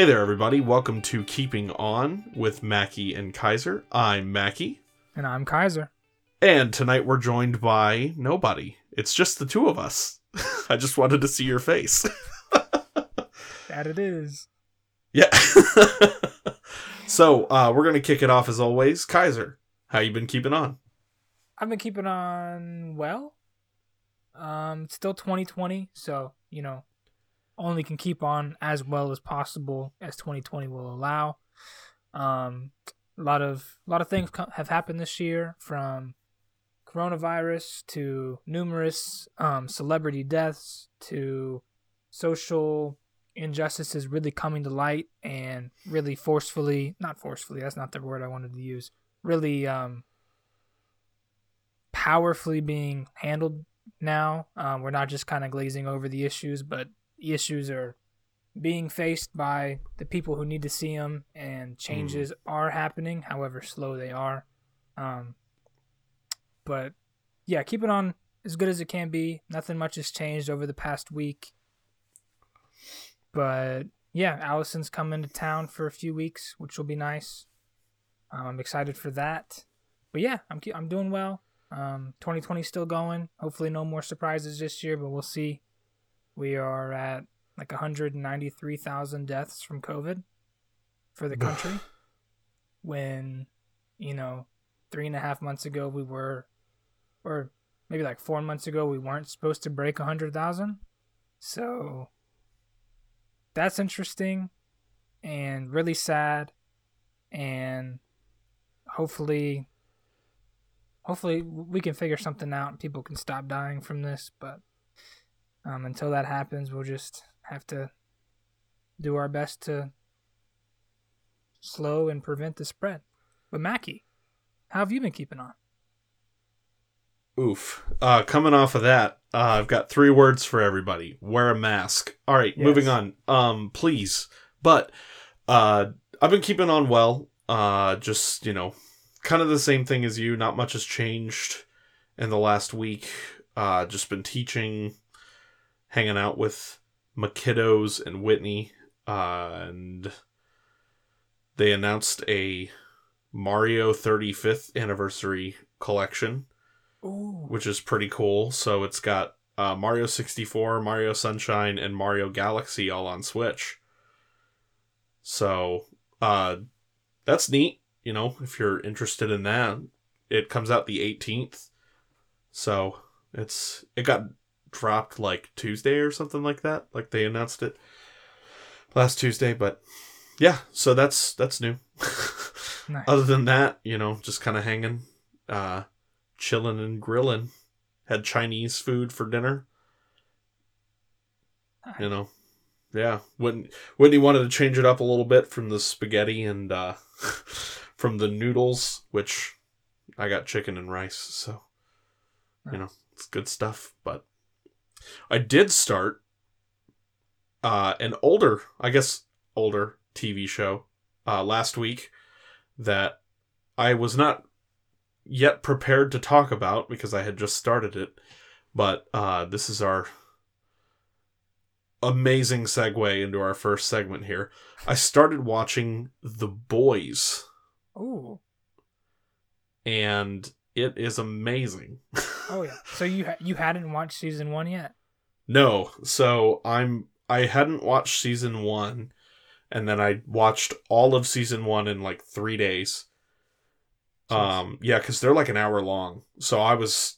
Hey there, everybody. Welcome to Keeping On with Mackie and Kaiser. I'm Mackie. And I'm Kaiser. And tonight we're joined by nobody. It's just the two of us. I just wanted to see your face. that it is. Yeah. so uh, we're gonna kick it off as always. Kaiser, how you been keeping on? I've been keeping on well. Um, it's still 2020, so you know, only can keep on as well as possible as 2020 will allow. Um, a lot of a lot of things have happened this year, from coronavirus to numerous um, celebrity deaths to social injustices really coming to light and really forcefully not forcefully that's not the word i wanted to use really um, powerfully being handled now um, we're not just kind of glazing over the issues but issues are being faced by the people who need to see them and changes mm. are happening however slow they are um, but yeah keep it on as good as it can be nothing much has changed over the past week but yeah, Allison's coming to town for a few weeks, which will be nice. Um, I'm excited for that. But yeah, I'm I'm doing well. Um, 2020 still going. Hopefully, no more surprises this year, but we'll see. We are at like 193,000 deaths from COVID for the country. when, you know, three and a half months ago we were, or maybe like four months ago we weren't supposed to break 100,000. So that's interesting and really sad and hopefully hopefully we can figure something out and people can stop dying from this but um, until that happens we'll just have to do our best to slow and prevent the spread but mackie how have you been keeping on Oof. Uh, coming off of that, uh, I've got three words for everybody. Wear a mask. All right, yes. moving on. Um, please. But uh, I've been keeping on well. Uh, just you know, kind of the same thing as you. Not much has changed in the last week. Uh, just been teaching, hanging out with my kiddos and Whitney, uh, and they announced a Mario 35th anniversary collection Ooh. which is pretty cool. So it's got uh, Mario 64, Mario Sunshine, and Mario Galaxy all on Switch. So uh, that's neat. You know, if you're interested in that, it comes out the 18th. So it's it got dropped like Tuesday or something like that. Like they announced it last Tuesday, but yeah, so that's that's new. nice. Other than that, you know, just kind of hanging. Uh, chilling and grilling. Had Chinese food for dinner. You know, yeah. Whitney, Whitney wanted to change it up a little bit from the spaghetti and uh, from the noodles, which I got chicken and rice. So, you know, it's good stuff. But I did start uh, an older, I guess, older TV show uh, last week that I was not yet prepared to talk about because I had just started it. But uh, this is our amazing segue into our first segment here. I started watching The Boys. Oh. And it is amazing. oh yeah. So you ha- you hadn't watched season 1 yet? No. So I'm I hadn't watched season 1 and then I watched all of season 1 in like 3 days um, yeah, because they're like an hour long. So I was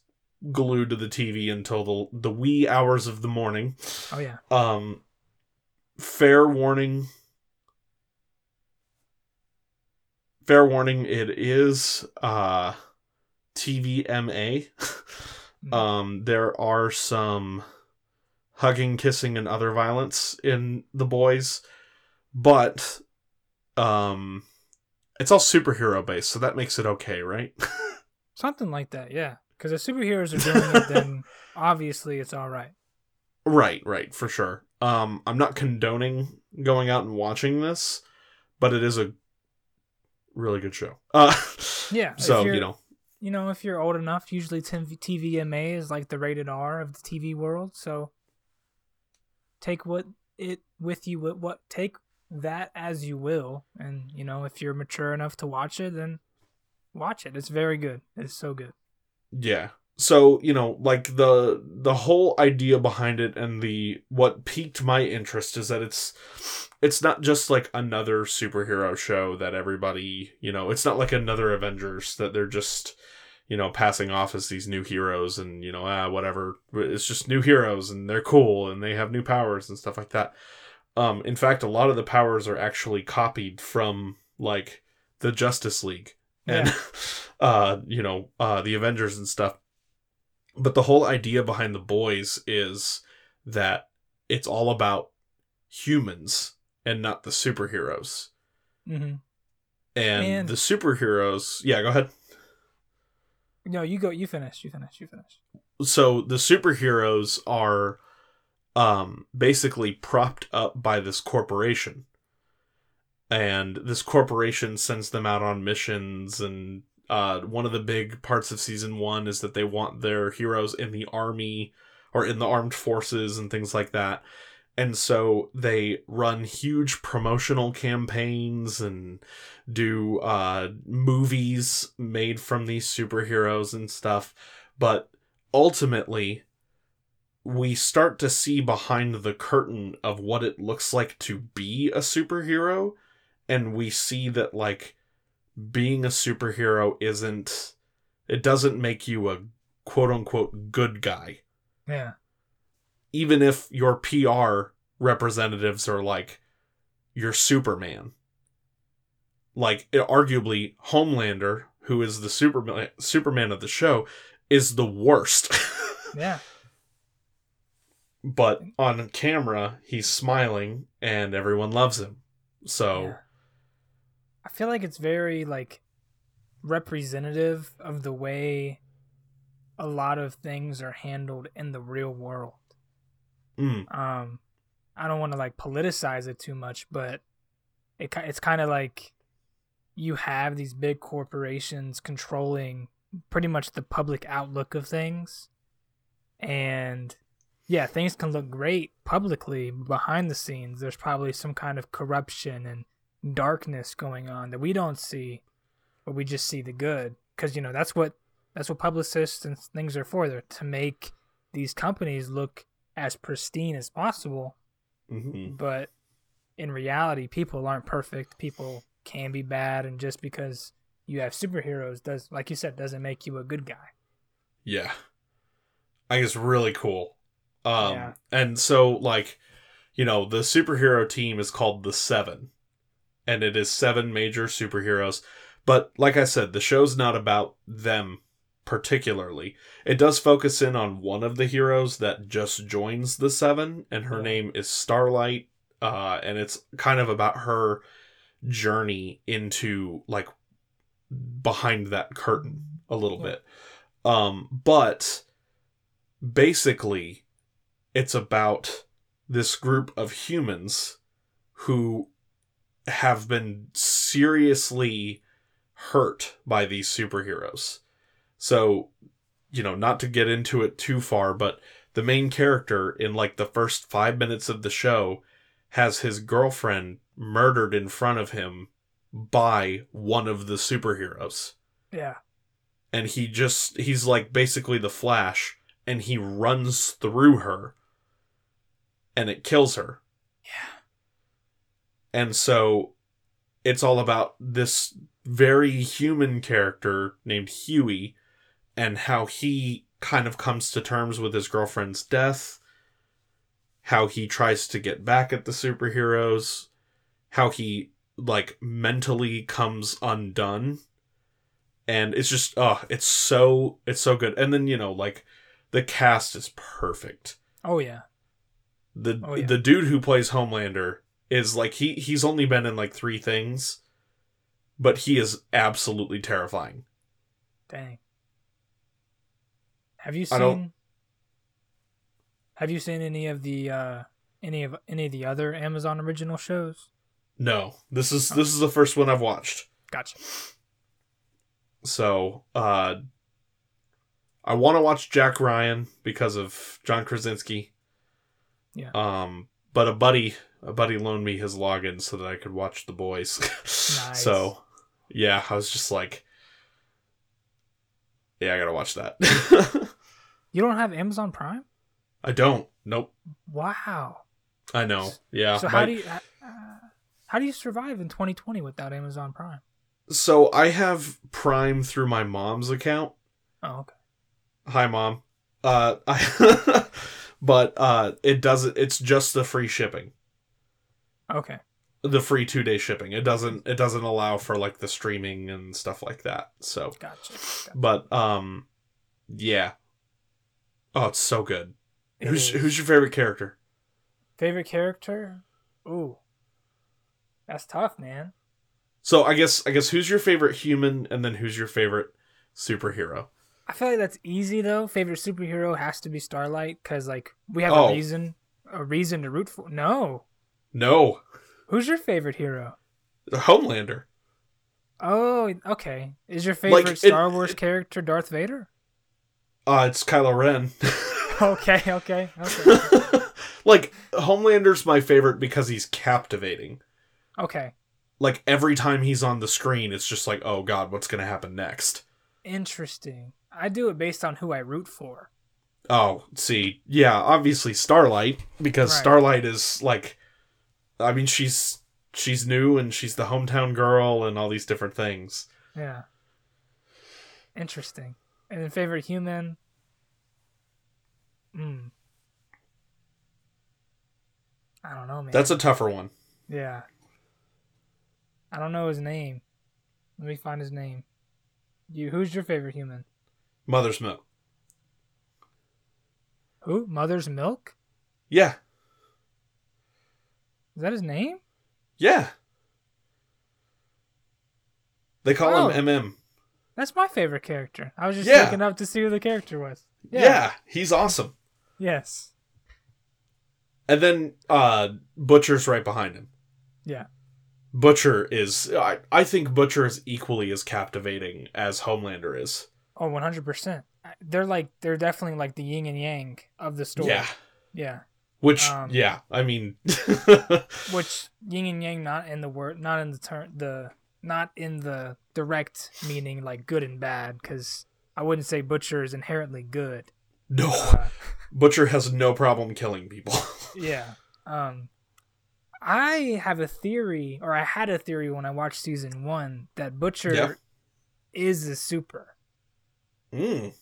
glued to the TV until the the wee hours of the morning. Oh yeah. Um, fair warning. Fair warning. It is uh, TVMA. Mm-hmm. um, there are some hugging, kissing, and other violence in the boys, but um it's all superhero based, so that makes it okay, right? Something like that, yeah. Because if superheroes are doing it, then obviously it's all right. Right, right, for sure. Um, I'm not condoning going out and watching this, but it is a really good show. Uh, yeah. So you know, you know, if you're old enough, usually TVMA is like the rated R of the TV world. So take what it with you. What take that as you will, and you know if you're mature enough to watch it, then watch it. It's very good. It's so good. Yeah. So, you know, like the the whole idea behind it and the what piqued my interest is that it's it's not just like another superhero show that everybody, you know, it's not like another Avengers that they're just you know, passing off as these new heroes and, you know, ah, whatever. It's just new heroes and they're cool and they have new powers and stuff like that. Um, in fact, a lot of the powers are actually copied from like the Justice League and Yeah. uh you know uh the avengers and stuff but the whole idea behind the boys is that it's all about humans and not the superheroes hmm and, And- the superheroes yeah go ahead No, you go. You finish. You finish. You finish. so the superheroes are um basically propped up by this corporation and this corporation sends them out on missions and uh one of the big parts of season 1 is that they want their heroes in the army or in the armed forces and things like that and so they run huge promotional campaigns and do uh movies made from these superheroes and stuff. But ultimately we start to see behind the curtain of what it looks like to be a superhero. And we see that like being a superhero isn't it doesn't make you a quote unquote good guy. Yeah. Even if your PR representatives are like you're Superman like arguably Homelander who is the Superman Superman of the show is the worst Yeah. but on camera he's smiling and everyone loves him so Yeah. I feel like it's very like representative of the way a lot of things are handled in the real world. Mm, Um, I don't want to like politicize it too much, but it it's kind of like you have these big corporations controlling pretty much the public outlook of things, and yeah, things can look great publicly. Behind the scenes, there's probably some kind of corruption and darkness going on that we don't see, but we just see the good because you know that's what that's what publicists and things are for. They're to make these companies look as pristine as possible. mhm. But in reality, people aren't perfect. People can be bad, and just because you have superheroes does, like you said, doesn't make you a good guy. yeah i think it's really cool um Yeah. and so like you know the superhero team is called the seven and it is seven major superheroes but like i said the show's not about them particularly it does focus in on one of the heroes that just joins the seven and her name is starlight uh and it's kind of about her journey into like behind that curtain a little Yeah. bit um but basically it's about this group of humans who have been seriously hurt by these superheroes. So, you know, not to get into it too far, but the main character in like the first five minutes of the show has his girlfriend murdered in front of him by one of the superheroes. Yeah, And he just, he's like basically the Flash, and he runs through her and it kills her. yeah, And so it's all about this very human character named Hughie and how he kind of comes to terms with his girlfriend's death, how he tries to get back at the superheroes, how he like mentally comes undone. And it's just oh, it's so it's so good. And then, you know, like the cast is perfect oh yeah, the Oh, yeah. the dude who plays Homelander is like he he's only been in like three things, but he is absolutely terrifying. dang. Have you seen? Have you seen any of the uh any of any of the other Amazon original shows? No, this is this is the first one I've watched. Gotcha. So uh, I want to watch Jack Ryan because of John Krasinski. Yeah. Um, but a buddy a buddy loaned me his login so that I could watch the boys. Nice. So, yeah, I was just like, yeah, I gotta watch that. You don't have Amazon Prime? I don't. Nope. Wow. I know. Yeah. so my- how do you uh, how do you survive in 2020 without Amazon Prime? so I have Prime through my mom's account. Oh, okay. Hi, mom. Uh, I, but uh, it doesn't. It's just the free shipping, Okay. The free two day shipping. It doesn't. It doesn't allow for like the streaming and stuff like that. So, Gotcha. gotcha. but um, yeah. Oh, it's so good. It who's is. who's your favorite character? favorite character? Ooh. That's tough, man. So I guess I guess who's your favorite human, and then who's your favorite superhero? I feel like that's easy though. Favorite superhero has to be Starlight because like we have Oh. a reason, a reason to root for. No, No, who's your favorite hero? The Homelander. Oh, okay. Is your favorite it- Star Wars character Darth Vader? Uh, it's Kylo Ren. Okay, okay, okay, like Homelander's my favorite because he's captivating. okay. Like every time he's on the screen, it's just like, oh god, what's gonna happen next? Interesting. I do it based on who I root for. Oh, see, yeah, obviously Starlight because Right. Starlight is like, I mean, she's she's new and she's the hometown girl and all these different things. Yeah. Interesting. And then favorite human. Hmm. I don't know, man. That's a tougher one. yeah. I don't know his name. Let me find his name. You. Who's your favorite human? Mother's milk. Who? Mother's Milk. Yeah, Is that his name? yeah. They call Oh. him MM. That's my favorite character. I was just Yeah. looking up to see who the character was. yeah, he's awesome. Yes. And then uh Butcher's right behind him. Yeah. Butcher is I, I think Butcher is equally as captivating as Homelander is. Oh, 100%. They're like they're definitely like the yin and yang of the story. Yeah. Yeah. Which Um, yeah, I mean which yin and yang not in the word not in the term the not in the direct meaning like good and bad because i wouldn't say butcher is inherently good no uh, Butcher has no problem killing people. yeah um i have a theory or i had a theory when i watched season one that butcher Yeah. is a super mm.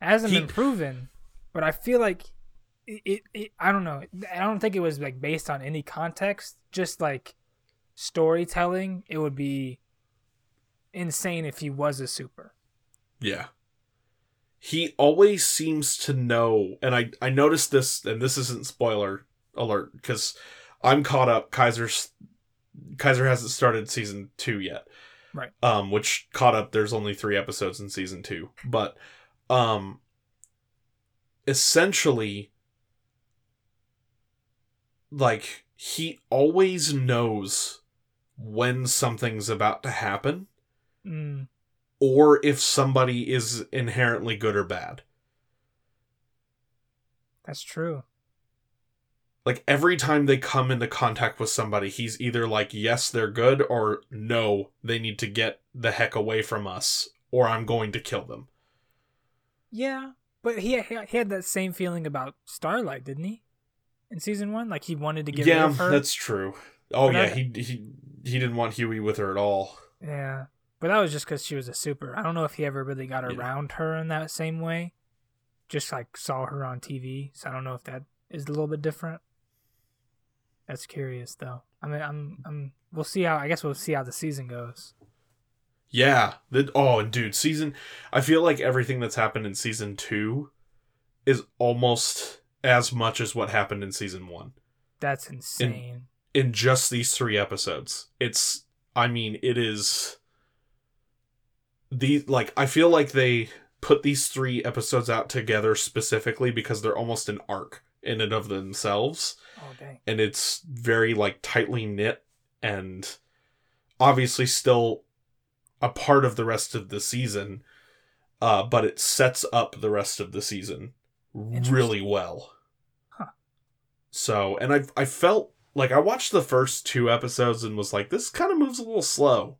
hasn't He- been proven but i feel like it, it, i don't know i don't think it was like based on any context just like storytelling it would be insane if he was a super Yeah. He always seems to know, and I I noticed this, and this isn't spoiler alert because I'm caught up. Kaiser's Kaiser hasn't started season two yet, Right. Um, which caught up. There's only three episodes in season two, but um, essentially, like he always knows when something's about to happen mm, or if somebody is inherently good or bad. that's true Like every time they come into contact with somebody, he's either like, yes, they're good, or no, they need to get the heck away from us, or I'm going to kill them. yeah but he, he he had that same feeling about starlight didn't he in season one like he wanted to get yeah, rid of her that's true. Oh But yeah, I- he he he didn't want Hughie with her at all. yeah but that was just because she was a super i don't know if he ever really got Yeah. around her in that same way just like saw her on tv so i don't know if that is a little bit different that's curious though i mean i'm i'm we'll see how i guess we'll see how the season goes Yeah. The, oh, and dude, season. I feel like everything that's happened in season two is almost as much as what happened in season one. that's insane in just these three episodes. It's I mean, it is the like I feel like they put these three episodes out together specifically because they're almost an arc in and of themselves oh dang and it's very like tightly knit and obviously still a part of the rest of the season uh but it sets up the rest of the season really well. So and i i felt like I watched the first two episodes and was like, this kind of moves a little slow.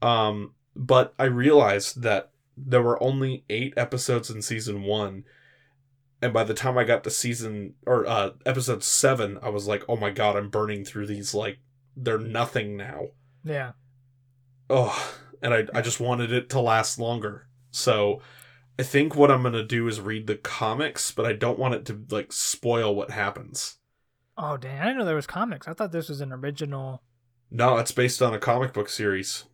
Um, but I realized that there were only eight episodes in season one, and by the time I got to season or uh episode seven, I was like, oh my god, I'm burning through these like they're nothing now. Yeah. Oh, and I I just wanted it to last longer. So I think what I'm gonna do is read the comics, but I don't want it to like spoil what happens. Oh dang! I didn't know there was comics. I thought this was an original. No, it's based on a comic book series.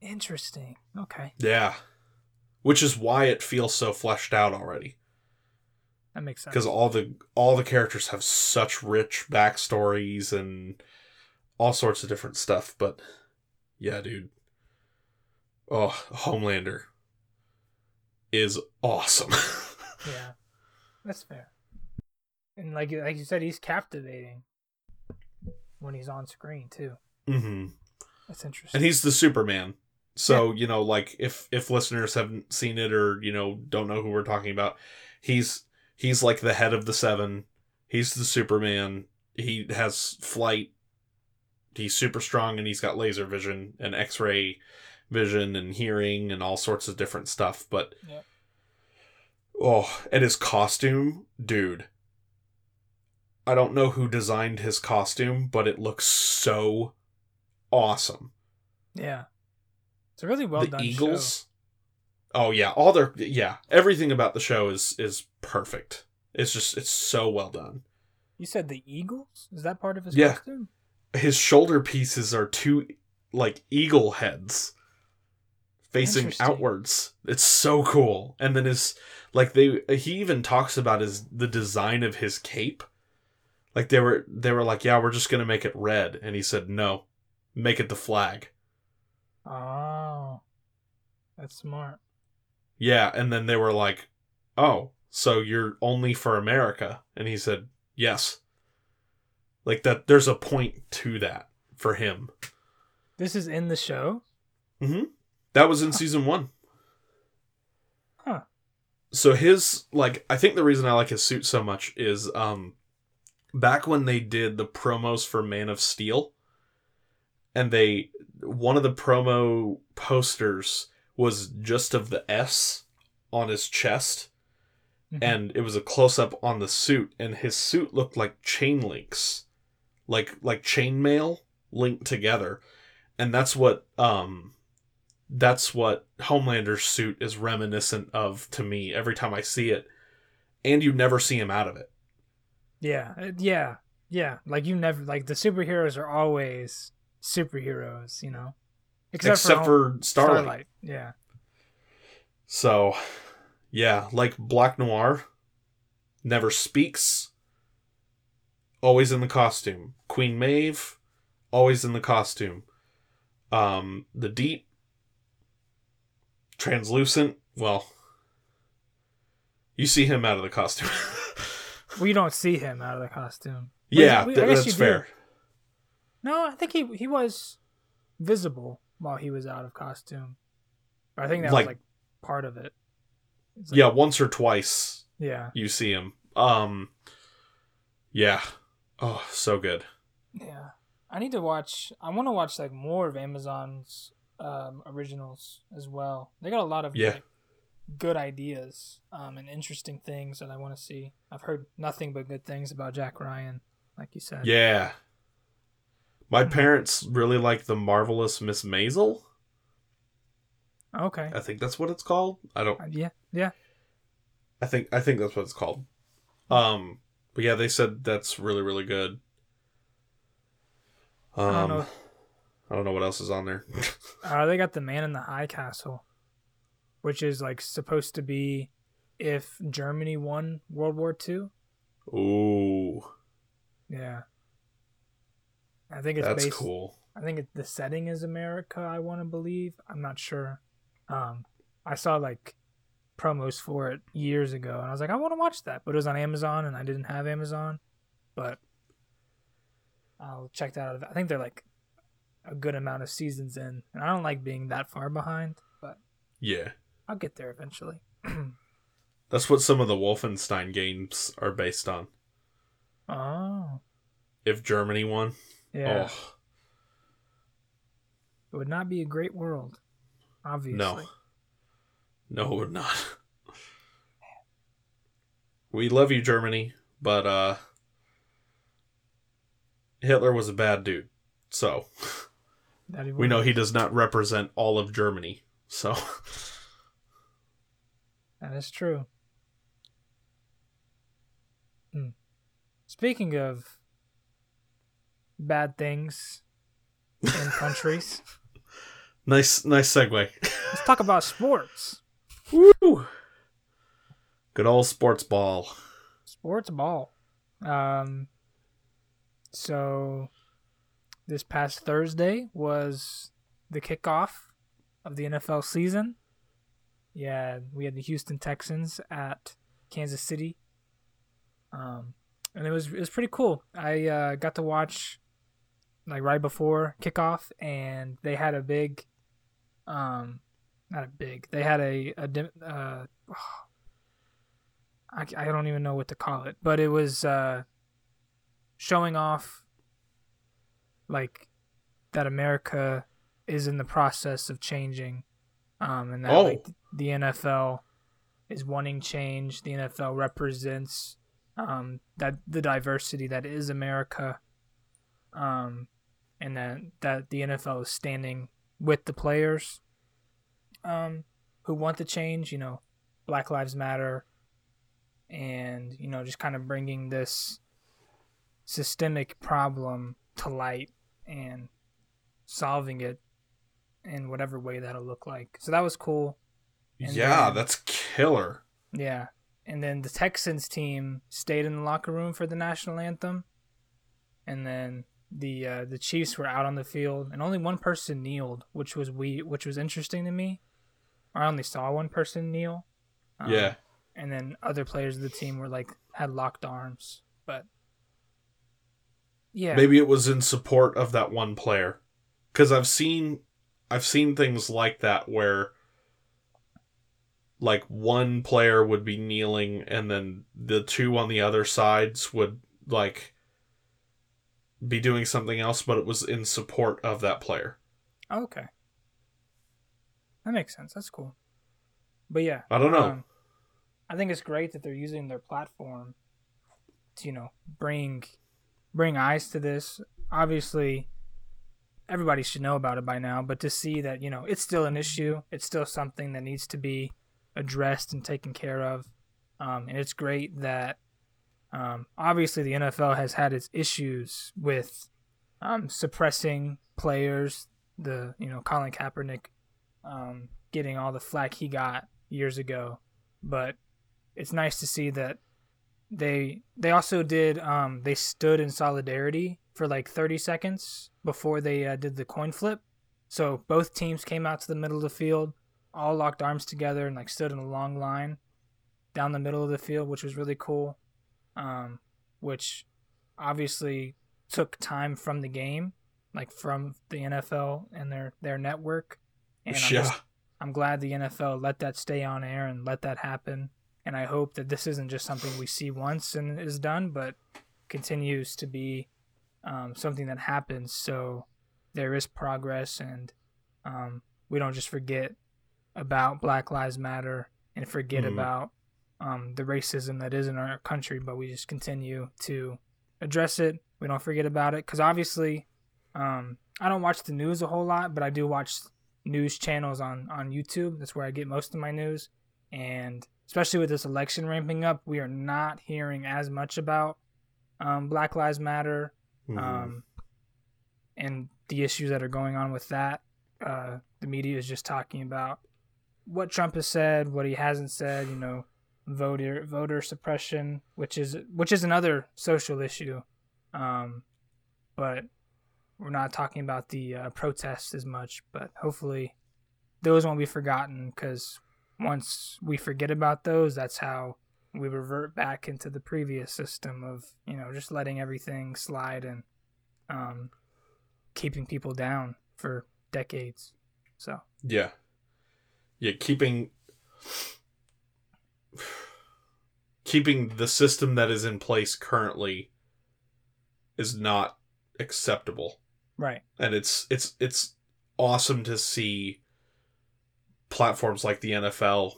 Interesting. Okay, Yeah. Which is why it feels so fleshed out already. that makes sense. Because all the all the characters have such rich backstories and all sorts of different stuff. But yeah, dude. Oh, Homelander is awesome. yeah, that's fair. And like like you said, he's captivating when he's on screen too. hmm That's interesting. and he's the Superman. So you know, like if if listeners haven't seen it or you know don't know who we're talking about, he's he's like the head of the seven. He's the Superman. He has flight. He's super strong and he's got laser vision and X ray vision and hearing and all sorts of different stuff. But Yep. oh, and his costume, dude. I don't know who designed his costume, but it looks so awesome yeah, it's a really well the done Eagles. Oh yeah, all their yeah, everything about the show is is perfect. It's just it's so well done. You said the Eagles? Is that part of his Yeah. costume? His shoulder pieces are two like eagle heads facing outwards. It's so cool. And then his like they he even talks about his the design of his cape. Like they were they were like, "Yeah, we're just going to make it red." And he said, "No. Make it the flag." Oh, that's smart. Yeah, and then they were like, "Oh, so you're only for America?" And he said, "Yes." Like that there's a point to that for him. This is in the show. Mm-hmm. That was in season 1. Huh. So his like I think the reason I like his suit so much is um back when they did the promos for Man of Steel and they one of the promo posters was just of the S on his chest Mhm. and it was a close up on the suit and his suit looked like chain links like like chainmail linked together and that's what um that's what homelander's suit is reminiscent of to me every time i see it. And you never see him out of it. Yeah, uh, yeah, yeah. Like you never like the superheroes are always superheroes, you know, except, Hom- for, starlight. Yeah, so yeah like black noir never speaks. Always in the costume. Queen maeve always in the costume. Um the deep translucent well you see him out of the costume we don't see him out of the costume. yeah we- th- that's do. fair No, I think he he was visible while he was out of costume. I think that Like- was like part of it. Like- yeah once or twice yeah, you see him um yeah oh so good yeah. I need to watch. I want to watch like more of Amazon's um, originals as well. They got a lot of Yeah. like, good ideas um, and interesting things that I want to see. I've heard nothing but good things about Jack Ryan, like you said. Yeah. My Mhm. parents really like the marvelous Miss Maisel. Okay. I think that's what it's called. I don't. Uh, yeah. Yeah. I think. I think that's what it's called. Um. But yeah, they said that's really really good. Um. I don't know. I don't know what else is on there. Uh, they got the Man in the High Castle, which is like supposed to be if Germany won World War II. Ooh, Yeah. I think it's that's based. cool. I think it, the setting is America. I want to believe. I'm not sure. Um, I saw like promos for it years ago, and I was like, I want to watch that, but it was on Amazon, and I didn't have Amazon. But I'll check that out. I think they're like a good amount of seasons in, and I don't like being that far behind, but Yeah, I'll get there eventually. that's what some of the Wolfenstein games are based on. oh, if Germany won. Yeah. Oh It would not be a great world, obviously. no, no, it would not. We love you, Germany, but uh, Hitler was a bad dude. So we know he does not represent all of Germany. So That is true. Hmm. Speaking of bad things in countries, nice, nice segue. let's talk about sports. Woo! Good old sports ball. Sports ball. Um, so this past Thursday was the kickoff of the NFL season. Yeah, we had the Houston Texans at Kansas City. Um, and it was it was pretty cool. I uh, got to watch like right before kickoff, and they had a big, um, not a big. They had a a dim- uh, I, I don't even know what to call it, but it was uh, showing off like that America is in the process of changing, um, and that Oh. like the NFL is wanting change. The NFL represents um, that the diversity that is America, um, and that that the NFL is standing with the players, um, who want the change. You know, Black Lives Matter, and you know, just kind of bringing this systemic problem to light and solving it in whatever way that'll look like. So that was cool. And yeah, then- that's killer. Yeah. And then the Texans team stayed in the locker room for the national anthem. And then the uh, the Chiefs were out on the field and only one person kneeled, which was we which was interesting to me. I only saw one person kneel. Um, yeah. And then other players of the team were like had locked arms, but yeah. Maybe it was in support of that one player. Cuz I've seen I've seen things like that where like one player would be kneeling and then the two on the other sides would like be doing something else but it was in support of that player. Okay. That makes sense. That's cool. But yeah, I don't know. um, I think it's great that they're using their platform to, you know, bring bring eyes to this. Obviously, everybody should know about it by now, but to see that, you know, it's still an issue, it's still something that needs to be addressed and taken care of. Um, and it's great that um, obviously the NFL has had its issues with um, suppressing players. The you know Colin Kaepernick um, getting all the flack he got years ago, but it's nice to see that they they also did um, they stood in solidarity for like 30 seconds before they uh, did the coin flip. So both teams came out to the middle of the field, all locked arms together and like stood in a long line down the middle of the field, which was really cool. Um, which obviously took time from the game, like from the NFL and their their network. And I'm, yeah. just, I'm glad the NFL let that stay on air and let that happen. And I hope that this isn't just something we see once and is done, but continues to be um, something that happens. So there is progress, and um, we don't just forget about Black Lives Matter and forget Mhm. about um, the racism that is in our country, but we just continue to address it. We don't forget about it because obviously, um, I don't watch the news a whole lot, but I do watch news channels on on YouTube. That's where I get most of my news, and especially with this election ramping up, we are not hearing as much about um, Black Lives Matter Mhm. um, and the issues that are going on with that. Uh, the media is just talking about what Trump has said, what he hasn't said. You know, voter voter suppression, which is which is another social issue, um, but we're not talking about the uh, protests as much. But hopefully, those won't be forgotten because once we forget about those, that's how we revert back into the previous system of you know just letting everything slide and um, keeping people down for decades. So Yeah. Yeah, keeping keeping the system that is in place currently is not acceptable. Right. And it's it's it's awesome to see platforms like the NFL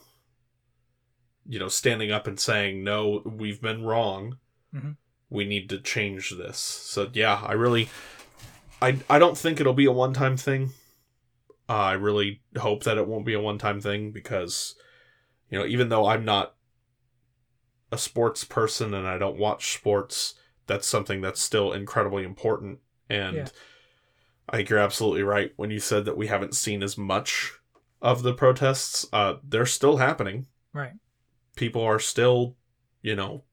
you know standing up and saying no we've been wrong Mhm. we need to change this so yeah i really i i don't think it'll be a one-time thing uh, i really hope that it won't be a one-time thing because you know even though i'm not a sports person and i don't watch sports that's something that's still incredibly important and Yeah. i think you're absolutely right when you said that we haven't seen as much of the protests uh they're still happening Right. people are still, you know,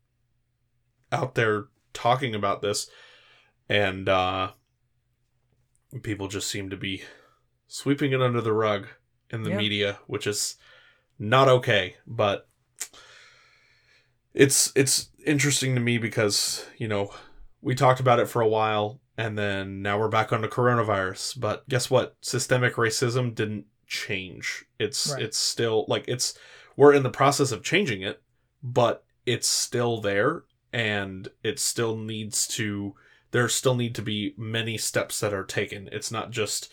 out there talking about this, and uh, people just seem to be sweeping it under the rug in the Yeah. media, which is not okay. But it's it's interesting to me because you know we talked about it for a while, and then now we're back on the coronavirus. But guess what? Systemic racism didn't change. It's Right. it's still like it's we're in the process of changing it, but it's still there and it still needs to there still need to be many steps that are taken. It's not just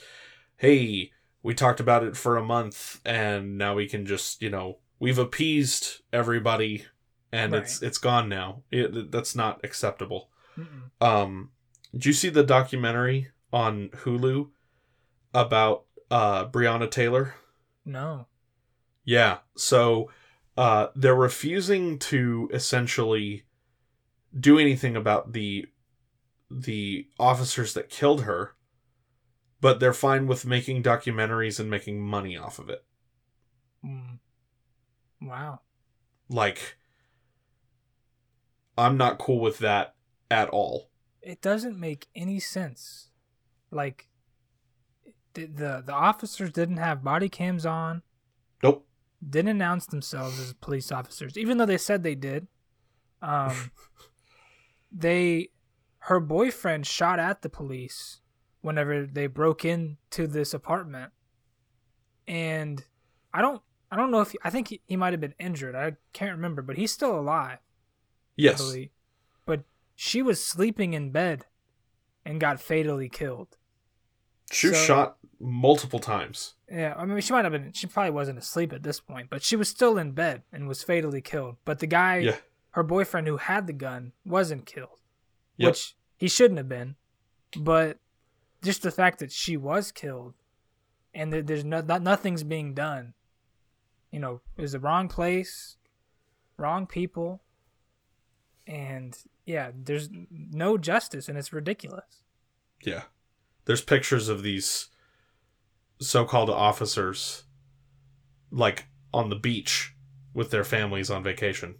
hey, we talked about it for a month and now we can just, you know, we've appeased everybody and it's it's gone now. It, that's not acceptable. Mm-mm. Um did you see the documentary on Hulu about uh Breonna Taylor? No. Yeah. So uh, they're refusing to essentially do anything about the the officers that killed her, but they're fine with making documentaries and making money off of it. Mm. Wow. Like, I'm not cool with that at all. It doesn't make any sense. Like the the, the officers didn't have body cams on. Nope. didn't announce themselves as police officers, even though they said they did. Um, they, her boyfriend shot at the police whenever they broke into this apartment, and I don't, I don't know if he, I think he, he might have been injured. I can't remember, but he's still alive. Yes. But she was sleeping in bed, and got fatally killed. She was So- shot multiple times. Yeah, I mean, she might have been. She probably wasn't asleep at this point, but she was still in bed and was fatally killed. But the guy, Yeah. her boyfriend who had the gun, wasn't killed, Yep. which he shouldn't have been. But just the fact that she was killed, and that there's no, not, nothing's being done, you know, is the wrong place, wrong people, and yeah, there's no justice, and it's ridiculous. Yeah. There's pictures of these so-called officers like on the beach with their families on vacation.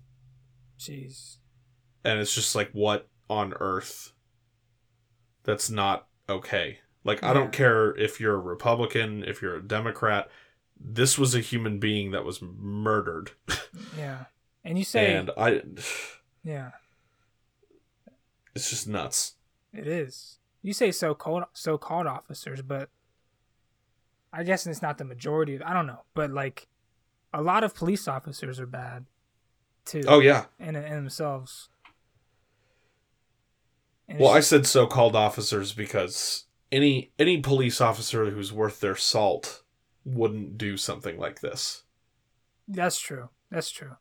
Jeez. and it's just like what on earth that's not okay like i don't care if you're a republican if you're a democrat this was a human being that was murdered Yeah, and you say, and i yeah. it's just nuts It is. You say so called so called officers, but I guess it's not the majority of I don't know. But like a lot of police officers are bad too. oh yeah in, in themselves. And well i said so-called officers because any any police officer who's worth their salt wouldn't do something like this that's true. That's true.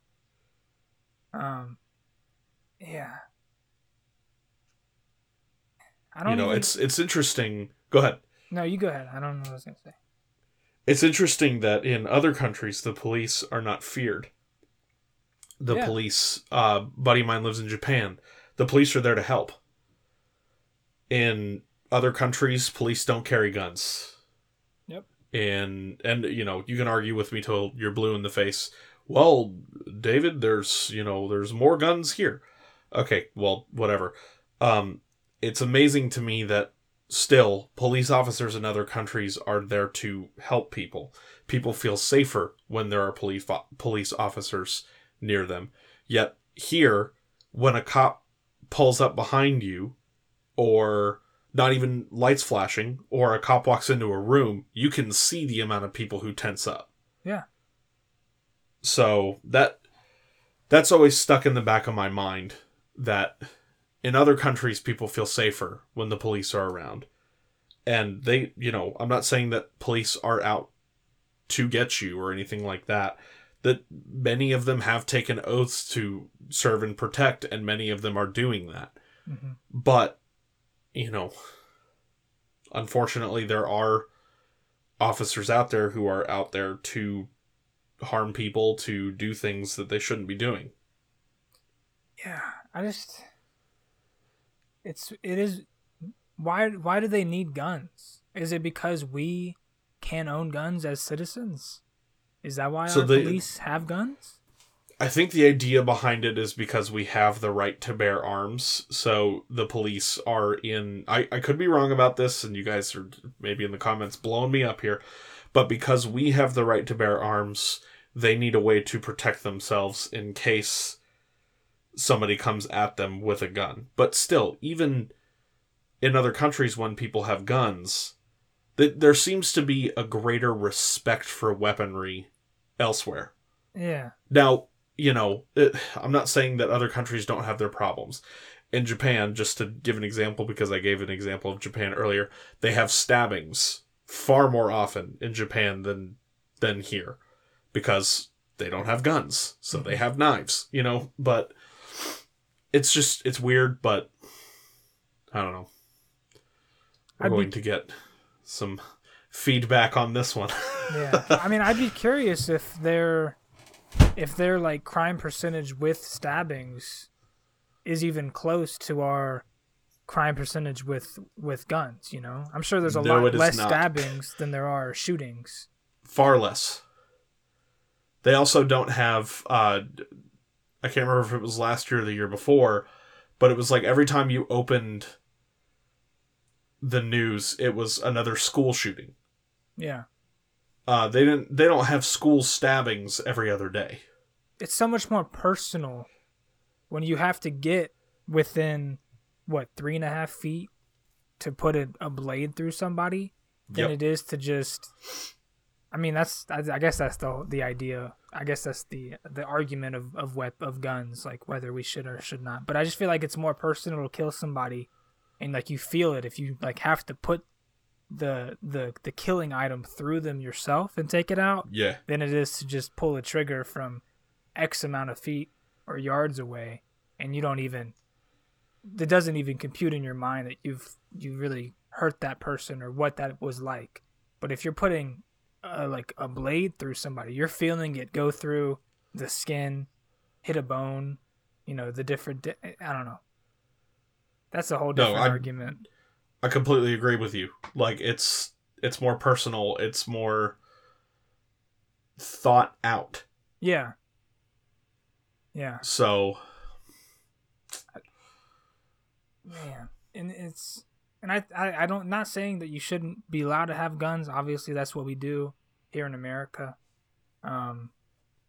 Um yeah. I don't you know even, it's it's interesting go ahead No, you go ahead. I don't know what I was gonna say. It's interesting that in other countries the police are not feared. The Yeah. police, uh, buddy of mine lives in Japan. The police are there to help. In other countries, police don't carry guns. Yep. And and you know you can argue with me till you're blue in the face. Well, David, there's you know there's more guns here. Okay, well whatever. Um, it's amazing to me that still police officers in other countries are there to help people. People feel safer when there are police police officers near them. Yet here when a cop pulls up behind you or not even lights flashing or a cop walks into a room you can see the amount of people who tense up. Yeah. so that that's always stuck in the back of my mind that in other countries people feel safer when the police are around. And they you know i'm not saying that police are out to get you or anything like that that many of them have taken oaths to serve and protect and many of them are doing that. Hmm but you know unfortunately there are officers out there who are out there to harm people to do things that they shouldn't be doing. Yeah, I just it's it is why why do they need guns? Is it because we can't own guns as citizens? Is that why So our they- police have guns? I think the idea behind it is because we have the right to bear arms. So the police are in. I, I could be wrong about this, and you guys are maybe in the comments blowing me up here. But because we have the right to bear arms, they need a way to protect themselves in case somebody comes at them with a gun. But still, even in other countries, when people have guns, th- there seems to be a greater respect for weaponry elsewhere. Yeah. Now, you know, it, I'm not saying that other countries don't have their problems. In Japan, just to give an example, because I gave an example of Japan earlier, they have stabbings far more often in Japan than than here, because they don't have guns, so they mm-hmm. have knives. You know, but it's just it's weird, but I don't know. We're I'd be- going to get some feedback on this one. Yeah. I mean, I'd be curious if their if their like crime percentage with stabbings is even close to our crime percentage with with guns, you know? I'm sure there's a No, lot less stabbings than there are shootings. far less. They also don't have. Uh, I can't remember if it was last year or the year before, but it was like every time you opened the news, it was another school shooting. Yeah. Uh, they didn't. They don't have school stabbings every other day. it's so much more personal when you have to get within what three and a half feet to put a, a blade through somebody than Yep. it is to just i mean that's I, I guess that's the the idea i guess that's the the argument of of wep- of guns like whether we should or should not but i just feel like it's more personal to kill somebody and like you feel it if you like have to put the the the killing item through them yourself and take it out Yeah, than it is to just pull a trigger from X amount of feet or yards away, and you don't even. It doesn't even compute in your mind that you've you really hurt that person or what that was like. But if you're putting uh, like a blade through somebody, you're feeling it go through the skin, hit a bone, you know the different. Di- I don't know. That's a whole No, I- argument. I completely agree with you. Like it's it's more personal. It's more thought out. Yeah. Yeah. So man and it's and I, I i don't not saying that you shouldn't be allowed to have guns. Obviously that's what we do here in america um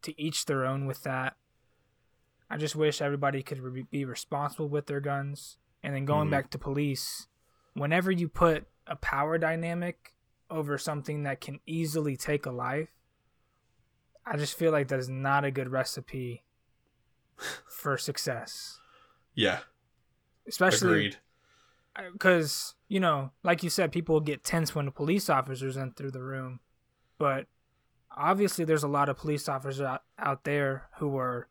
to each their own with that. I just wish everybody could re- be responsible with their guns. And then going Mhm. back to police whenever you put a power dynamic over something that can easily take a life i just feel like that is not a good recipe for success. Yeah, especially agreed. Because you know, like you said, people get tense when the police officers enter the room, but obviously there's a lot of police officers out, out there who are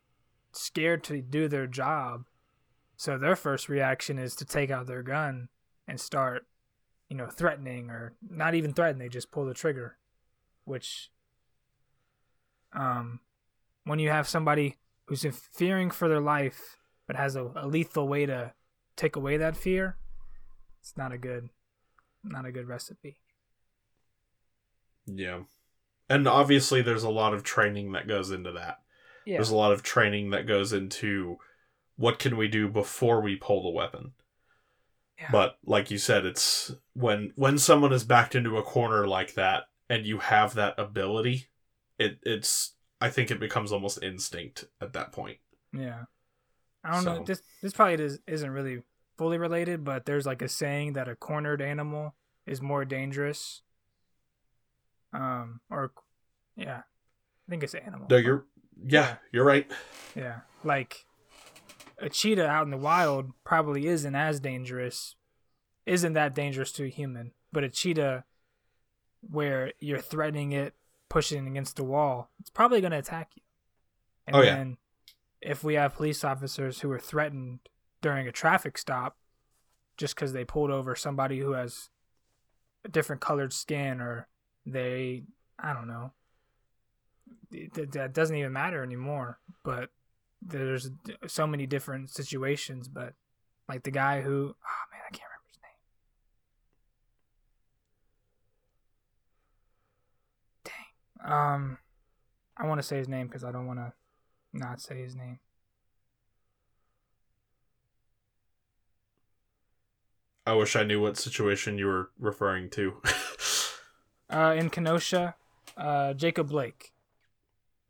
scared to do their job, so their first reaction is to take out their gun and start, you know, threatening or not even threaten, they just pull the trigger, which, um, when you have somebody who's fearing for their life but has a, a lethal way to take away that fear, it's not a good, not a good recipe. Yeah. And obviously there's a lot of training that goes into that. Yeah, There's a lot of training that goes into what can we do before we pull the weapon. Yeah. But like you said, it's when when someone is backed into a corner like that and you have that ability, it it's I think it becomes almost instinct at that point. yeah. I don't know. This this probably is, isn't really fully related, but there's like a saying that a cornered animal is more dangerous. Um, or yeah, I think it's animal. No, you're yeah, you're right. Yeah, like a cheetah out in the wild probably isn't as dangerous, isn't that dangerous to a human. But a cheetah, where you're threatening it, pushing against the wall, it's probably going to attack you. And Oh, yeah. then if we have police officers who are threatened during a traffic stop just because they pulled over somebody who has a different colored skin or they, I don't know, th- that doesn't even matter anymore. But there's so many different situations. But like the guy who, oh man, I can't remember his name. Dang. Um, I want to say his name because I don't want to not say his name. I wish I knew what situation you were referring to. Uh, in Kenosha, uh, Jacob Blake.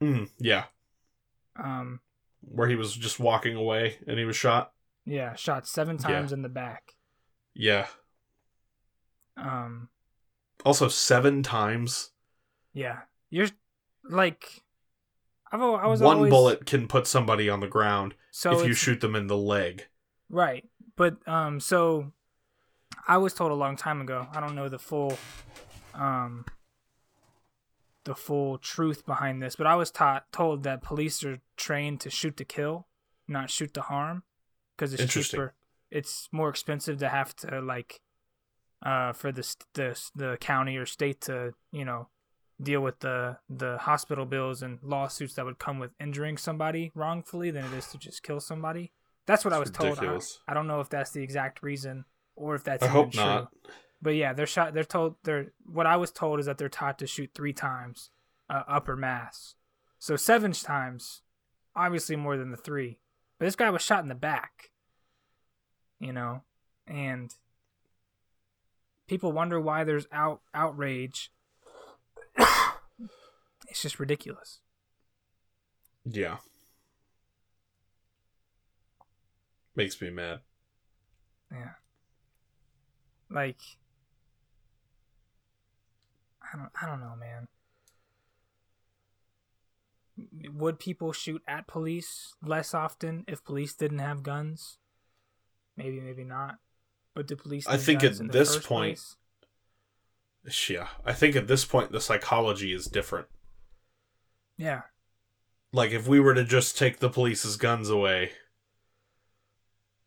mm, yeah, Um, where he was just walking away and he was shot. yeah, shot seven Yeah. times in the back. Yeah. Um, Also, seven times. yeah, you're like, I've I was One always, bullet can put somebody on the ground So if you shoot them in the leg. Right. But um so I was told a long time ago. I don't know the full um the full truth behind this, but I was taught told that police are trained to shoot to kill, not shoot to harm because it's cheaper. It's more expensive to have to like uh for the the the county or state to, you know, deal with the the hospital bills and lawsuits that would come with injuring somebody wrongfully than it is to just kill somebody. That's what I was It's told. I, ridiculous. I don't know if that's the exact reason or if that's I hope true. not. But yeah, they're shot. They're told. They're what I was told is that they're taught to shoot three times, uh, upper mass. So seven times, obviously more than the three. But this guy was shot in the back. You know, and people wonder why there's out outrage. it's just ridiculous. Yeah. Makes me mad. Yeah. Like I don't I don't know, man. Would people shoot at police less often if police didn't have guns? Maybe, maybe not. But do police? I think at this point- place? Yeah. I think at this point the psychology is different. yeah, Like if we were to just take the police's guns away,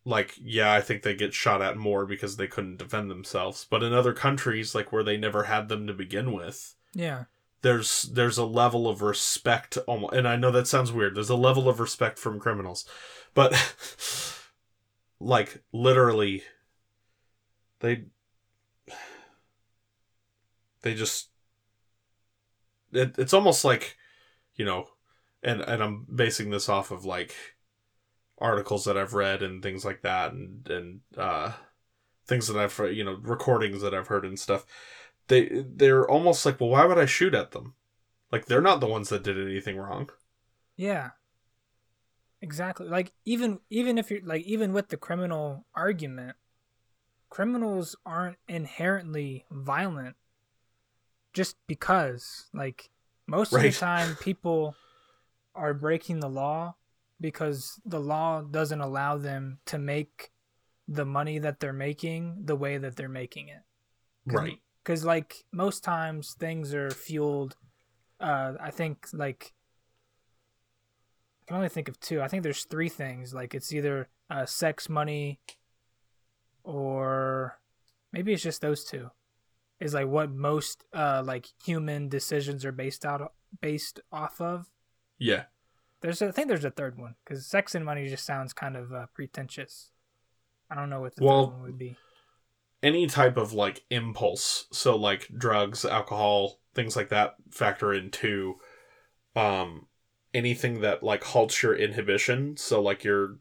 like yeah, I think they get shot at more because they couldn't defend themselves. But in other countries, like where they never had them to begin with, yeah, there's there's a level of respect almost and i know that sounds weird. There's a level of respect from criminals. But like literally they they just it, it's almost like you know and and i'm basing this off of like articles that i've read and things like that and and uh things that i've you know recordings that i've heard and stuff they they're almost like well why would i shoot at them like they're not the ones that did anything wrong yeah. Exactly. Like even even if you're like even with the criminal argument, criminals aren't inherently violent just because like most of the time people are breaking the law because the law doesn't allow them to make the money that they're making the way that they're making it. Right. because like most times things are fueled uh i think like i can only think of two. I think there's three things. Like it's either uh sex money or maybe it's just those two. Is like what most uh like human decisions are based out based off of. Yeah there's a, i think there's a third one because sex and money just sounds kind of uh, pretentious. I don't know what the Well, third one would be. any type of like impulse so like drugs alcohol things like that factor into um anything that like halts your inhibition so like your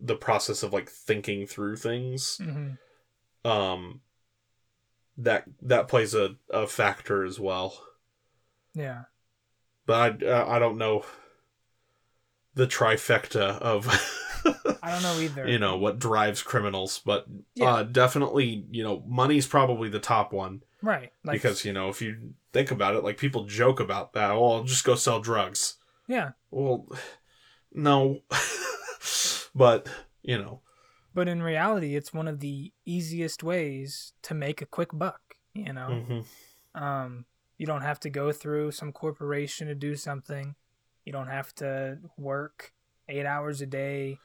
the process of like thinking through things hmm um that that plays a, a factor as well. Yeah. But i uh, i don't know the trifecta of i don't know either you know what drives criminals but Yeah. uh definitely you know money's probably the top one right like because you know if you think about it like people joke about that well i'll just go sell drugs yeah well no but you know, But in reality, it's one of the easiest ways to make a quick buck. You know, mhm. um, you don't have to go through some corporation to do something. You don't have to work eight hours a day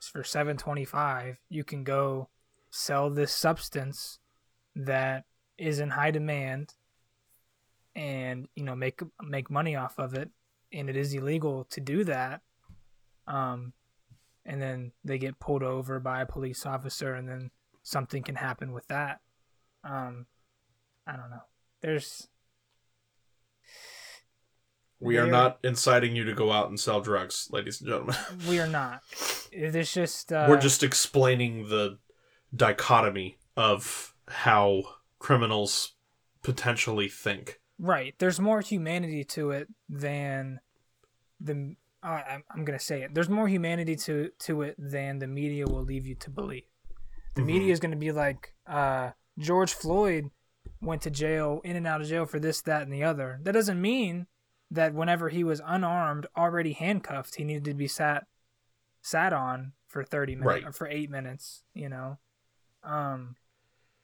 for seven twenty five. You can go sell this substance that is in high demand, and you know make make money off of it. And it is illegal to do that. Um, and then they get pulled over by a police officer, and then something can happen with that. Um, I don't know. There's we are not inciting you to go out and sell drugs, ladies and gentlemen. we are not. There's just uh, We're just explaining the dichotomy of how criminals potentially think. right. There's more humanity to it than the. Uh, I'm, I'm gonna say it. There's more humanity to to it than the media will leave you to believe. The Mhm. media is gonna be like uh, George Floyd went to jail, in and out of jail for this, that, and the other. That doesn't mean that whenever he was unarmed, already handcuffed, he needed to be sat sat on for 30 minutes Right. or for 8 minutes, you know. Um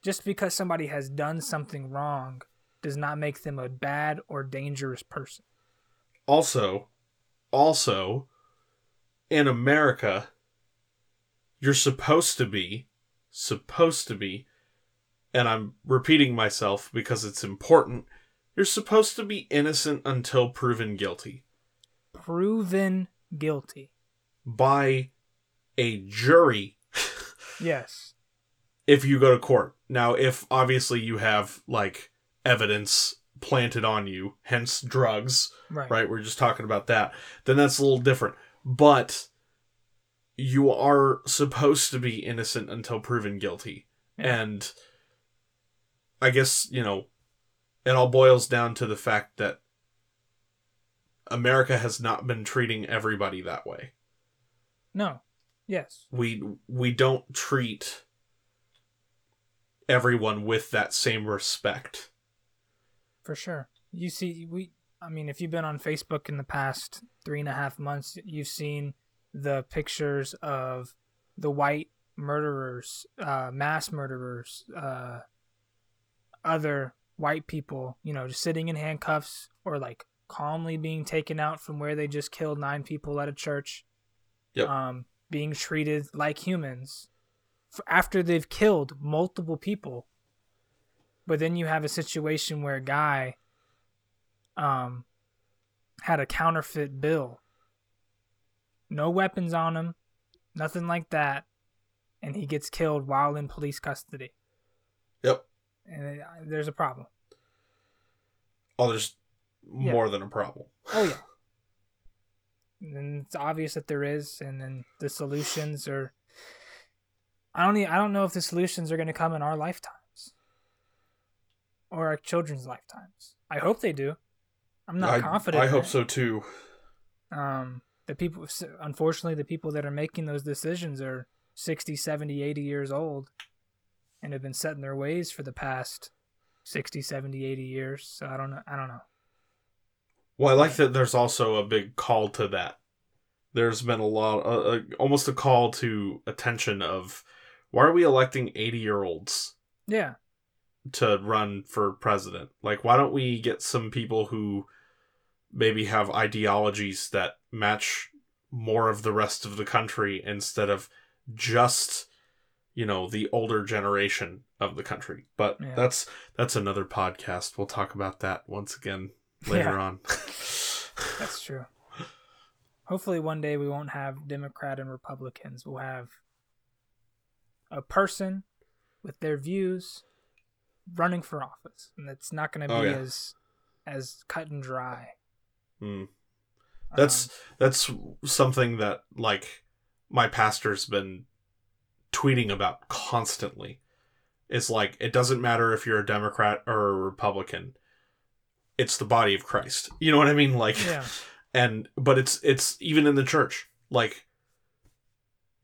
just because somebody has done something wrong does not make them a bad or dangerous person. Also, also, in America, you're supposed to be, supposed to be, and I'm repeating myself because it's important, you're supposed to be innocent until proven guilty Proven guilty. by a jury Yes. if you go to court. Now, if obviously you have like evidence planted on you, hence drugs, Right. right? We're just talking about that. Then that's a little different. But you are supposed to be innocent until proven guilty. Yeah. And I guess, you know, it all boils down to the fact that America has not been treating everybody that way. No. Yes. We we don't treat everyone with that same respect. For sure. You see, we, I mean, if you've been on Facebook in the past three and a half months, you've seen the pictures of the white murderers, uh, mass murderers, uh, other white people, you know, just sitting in handcuffs or like calmly being taken out from where they just killed nine people at a church. Yep. Um, being treated like humans after they've killed multiple people. But then you have a situation where a guy um had a counterfeit bill. No weapons on him, nothing like that, and he gets killed while in police custody. Yep. And it, there's a problem. Oh, there's Yeah. more than a problem. Oh yeah. And it's obvious that there is, and then the solutions are. I don't. e- I don't know if the solutions are going to come in our lifetimes, or our children's lifetimes. I hope they do. I'm not I, confident. I hope so too. Um, the people, unfortunately, the people that are making those decisions are 60, 70, 80 years old, and have been set in their ways for the past 60, 70, 80 years. So I don't know. I don't know. Well, I like that there's also a big call to that. There's been a lot, uh, uh, almost a call to attention of why are we electing 80 year olds Yeah. to run for president? Like, why don't we get some people who maybe have ideologies that match more of the rest of the country instead of just, you know, the older generation of the country? But Yeah. that's that's another podcast. We'll talk about that once again later Yeah. on. That's true. Hopefully, one day we won't have Democrat and Republicans. We'll have a person with their views running for office, and it's not going to Oh, be yeah. as as cut and dry. Hmm. That's Um, that's something that like my pastor's been tweeting about constantly. It's like it doesn't matter if you're a Democrat or a Republican. It's the body of Christ. You know what I mean? Like yeah, and but it's it's even in the church. Like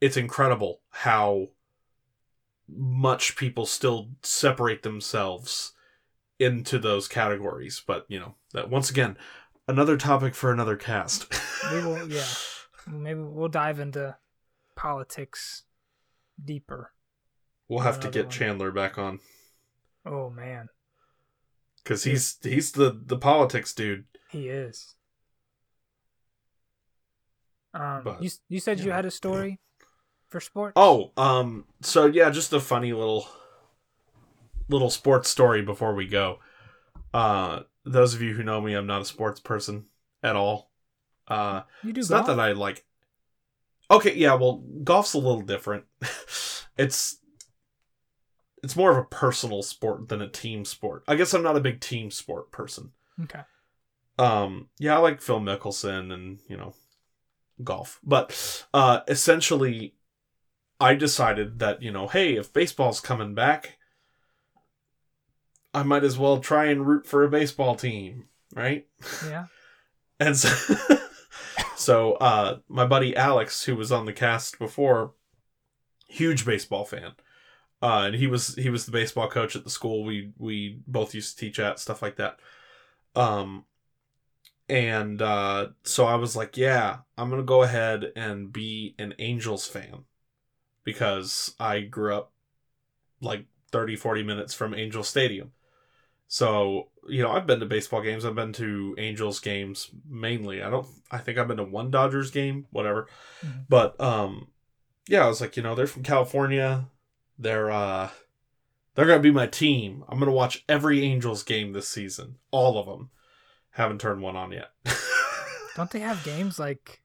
it's incredible how much people still separate themselves into those categories. But you know, that once again, another topic for another cast. we will. Yeah, maybe we'll dive into politics deeper. We'll have to get one. Chandler back on Oh man, because he's he's the the politics dude. he is. Um, But, you you said you had a story for sports. Oh, um, so yeah, just a funny little little sports story before we go. Uh, those of you who know me, I'm not a sports person at all. Uh, you do it's golf? not that I like. Okay, yeah, well, golf's a little different. it's it's more of a personal sport than a team sport. I guess I'm not a big team sport person. okay. Um, yeah, I like Phil Mickelson and you know, golf, but uh, essentially, I decided that you know, hey, if baseball's coming back, I might as well try and root for a baseball team, right? Yeah. And so, so uh, my buddy Alex, who was on the cast before, huge baseball fan. Uh, and he was he was the baseball coach at the school we we both used to teach at stuff like that. Um, and uh, so I was like, yeah, I'm gonna go ahead and be an Angels fan because I grew up like 30, 40 minutes from Angel Stadium. So, you know, I've been to baseball games. I've been to Angels games mainly. I don't I think I've been to one Dodgers game, whatever. Mhm. But um yeah, I was like, you know, they're from California. They're uh they're going to be my team. I'm going to watch every Angels game this season. All of them. Haven't turned one on yet. Don't they have games like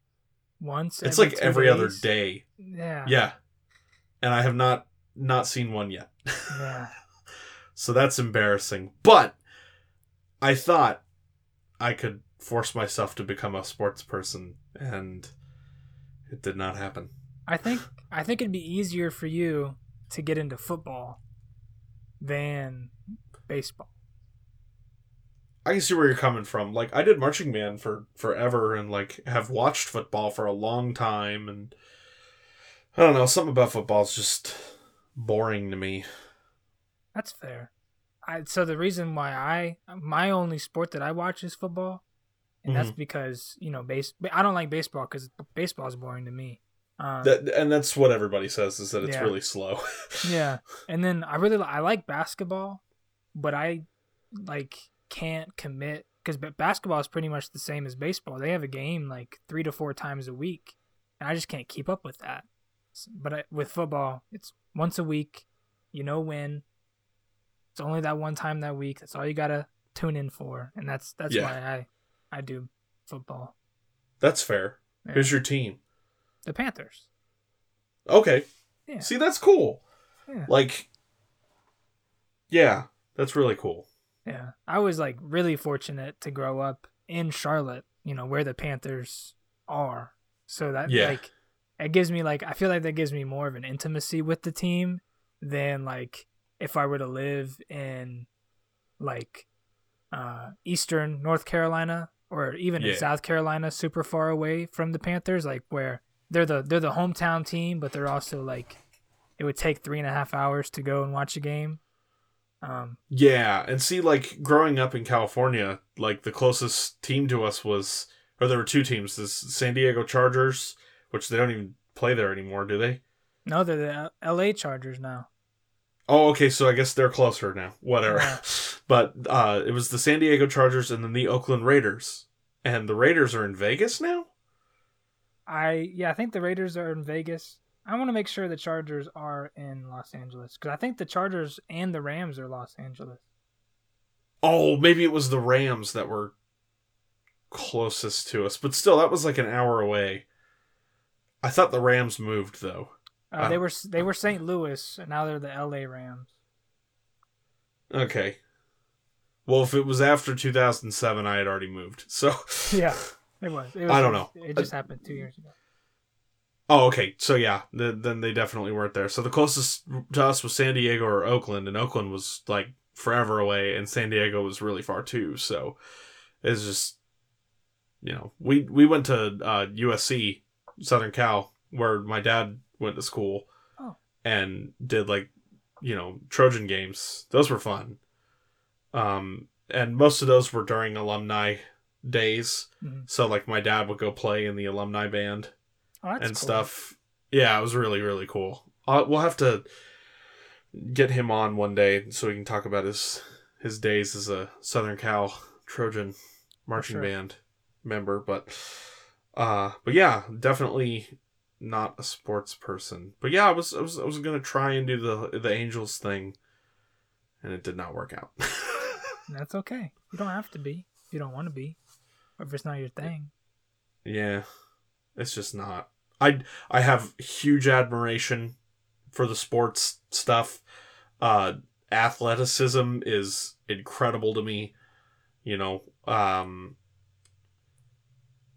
once? it's every like every other day. Yeah. Yeah. And I have not not seen one yet. Yeah. So that's embarrassing. But I thought I could force myself to become a sports person and it did not happen. I think I think it'd be easier for you to get into football than baseball. I can see where you're coming from. Like I did marching band for forever and like have watched football for a long time and I don't know, something about football is just boring to me. That's fair. I so the reason why I my only sport that I watch is football, and that's because you know base. I don't like baseball because baseball is boring to me. Um, That and that's what everybody says is that it's Yeah. really slow. yeah, and then I really I like basketball, but I like can't commit because basketball is pretty much the same as baseball. They have a game like three to four times a week, and I just can't keep up with that. But I, with football, it's once a week. You know when. It's only that one time that week. That's all you gotta tune in for, and that's that's Yeah. why I I do football. that's fair. Yeah. Who's your team? The Panthers. Okay. Yeah. See, that's cool. Yeah. Like Yeah, that's really cool. Yeah, I was like really fortunate to grow up in Charlotte, you know, where the Panthers are. So that Yeah. like it gives me like I feel like that gives me more of an intimacy with the team than like if I were to live in like uh eastern North Carolina or even Yeah. in South Carolina super far away from the Panthers, like where they're the they're the hometown team, but they're also like it would take three and a half hours to go and watch a game. Um Yeah, and see, like growing up in California, like the closest team to us was, or there were two teams: the San Diego Chargers, which they don't even play there anymore, do they? No, they're the LA Chargers now. Oh, okay, so I guess they're closer now. Whatever. Yeah. but uh, it was the San Diego Chargers and then the Oakland Raiders, and the Raiders are in Vegas now. I yeah, I think the Raiders are in Vegas. I want to make sure the Chargers are in Los Angeles because I think the Chargers and the Rams are Los Angeles. Oh, maybe it was the Rams that were closest to us, but still, that was like an hour away. I thought the Rams moved though. Uh, they were they were St. Louis, and now they're the LA Rams. Okay. Well, if it was after 2007, I had already moved. So. Yeah, it was. It was I don't know. It just happened two years ago. Oh, okay. So yeah, th- then they definitely weren't there. So the closest to us was San Diego or Oakland, and Oakland was like forever away, and San Diego was really far too. So it's just, you know, we we went to uh, USC, Southern Cal, where my dad went to school, Oh. and did like, you know, Trojan games. Those were fun. Um, and most of those were during alumni days. Mhm. So like my dad would go play in the alumni band Oh, and cool. stuff. Yeah, it was really really cool. Uh, we'll have to get him on one day so we can talk about his his days as a Southern Cal Trojan marching sure. band member, but uh, but yeah, definitely not a sports person. But yeah, I was I was I was gonna try and do the the Angels thing, and it did not work out. That's okay. You don't have to be. You don't want to be. Or if it's not your thing. yeah, it's just not. I I have huge admiration for the sports stuff. Uh, athleticism is incredible to me. You know, um,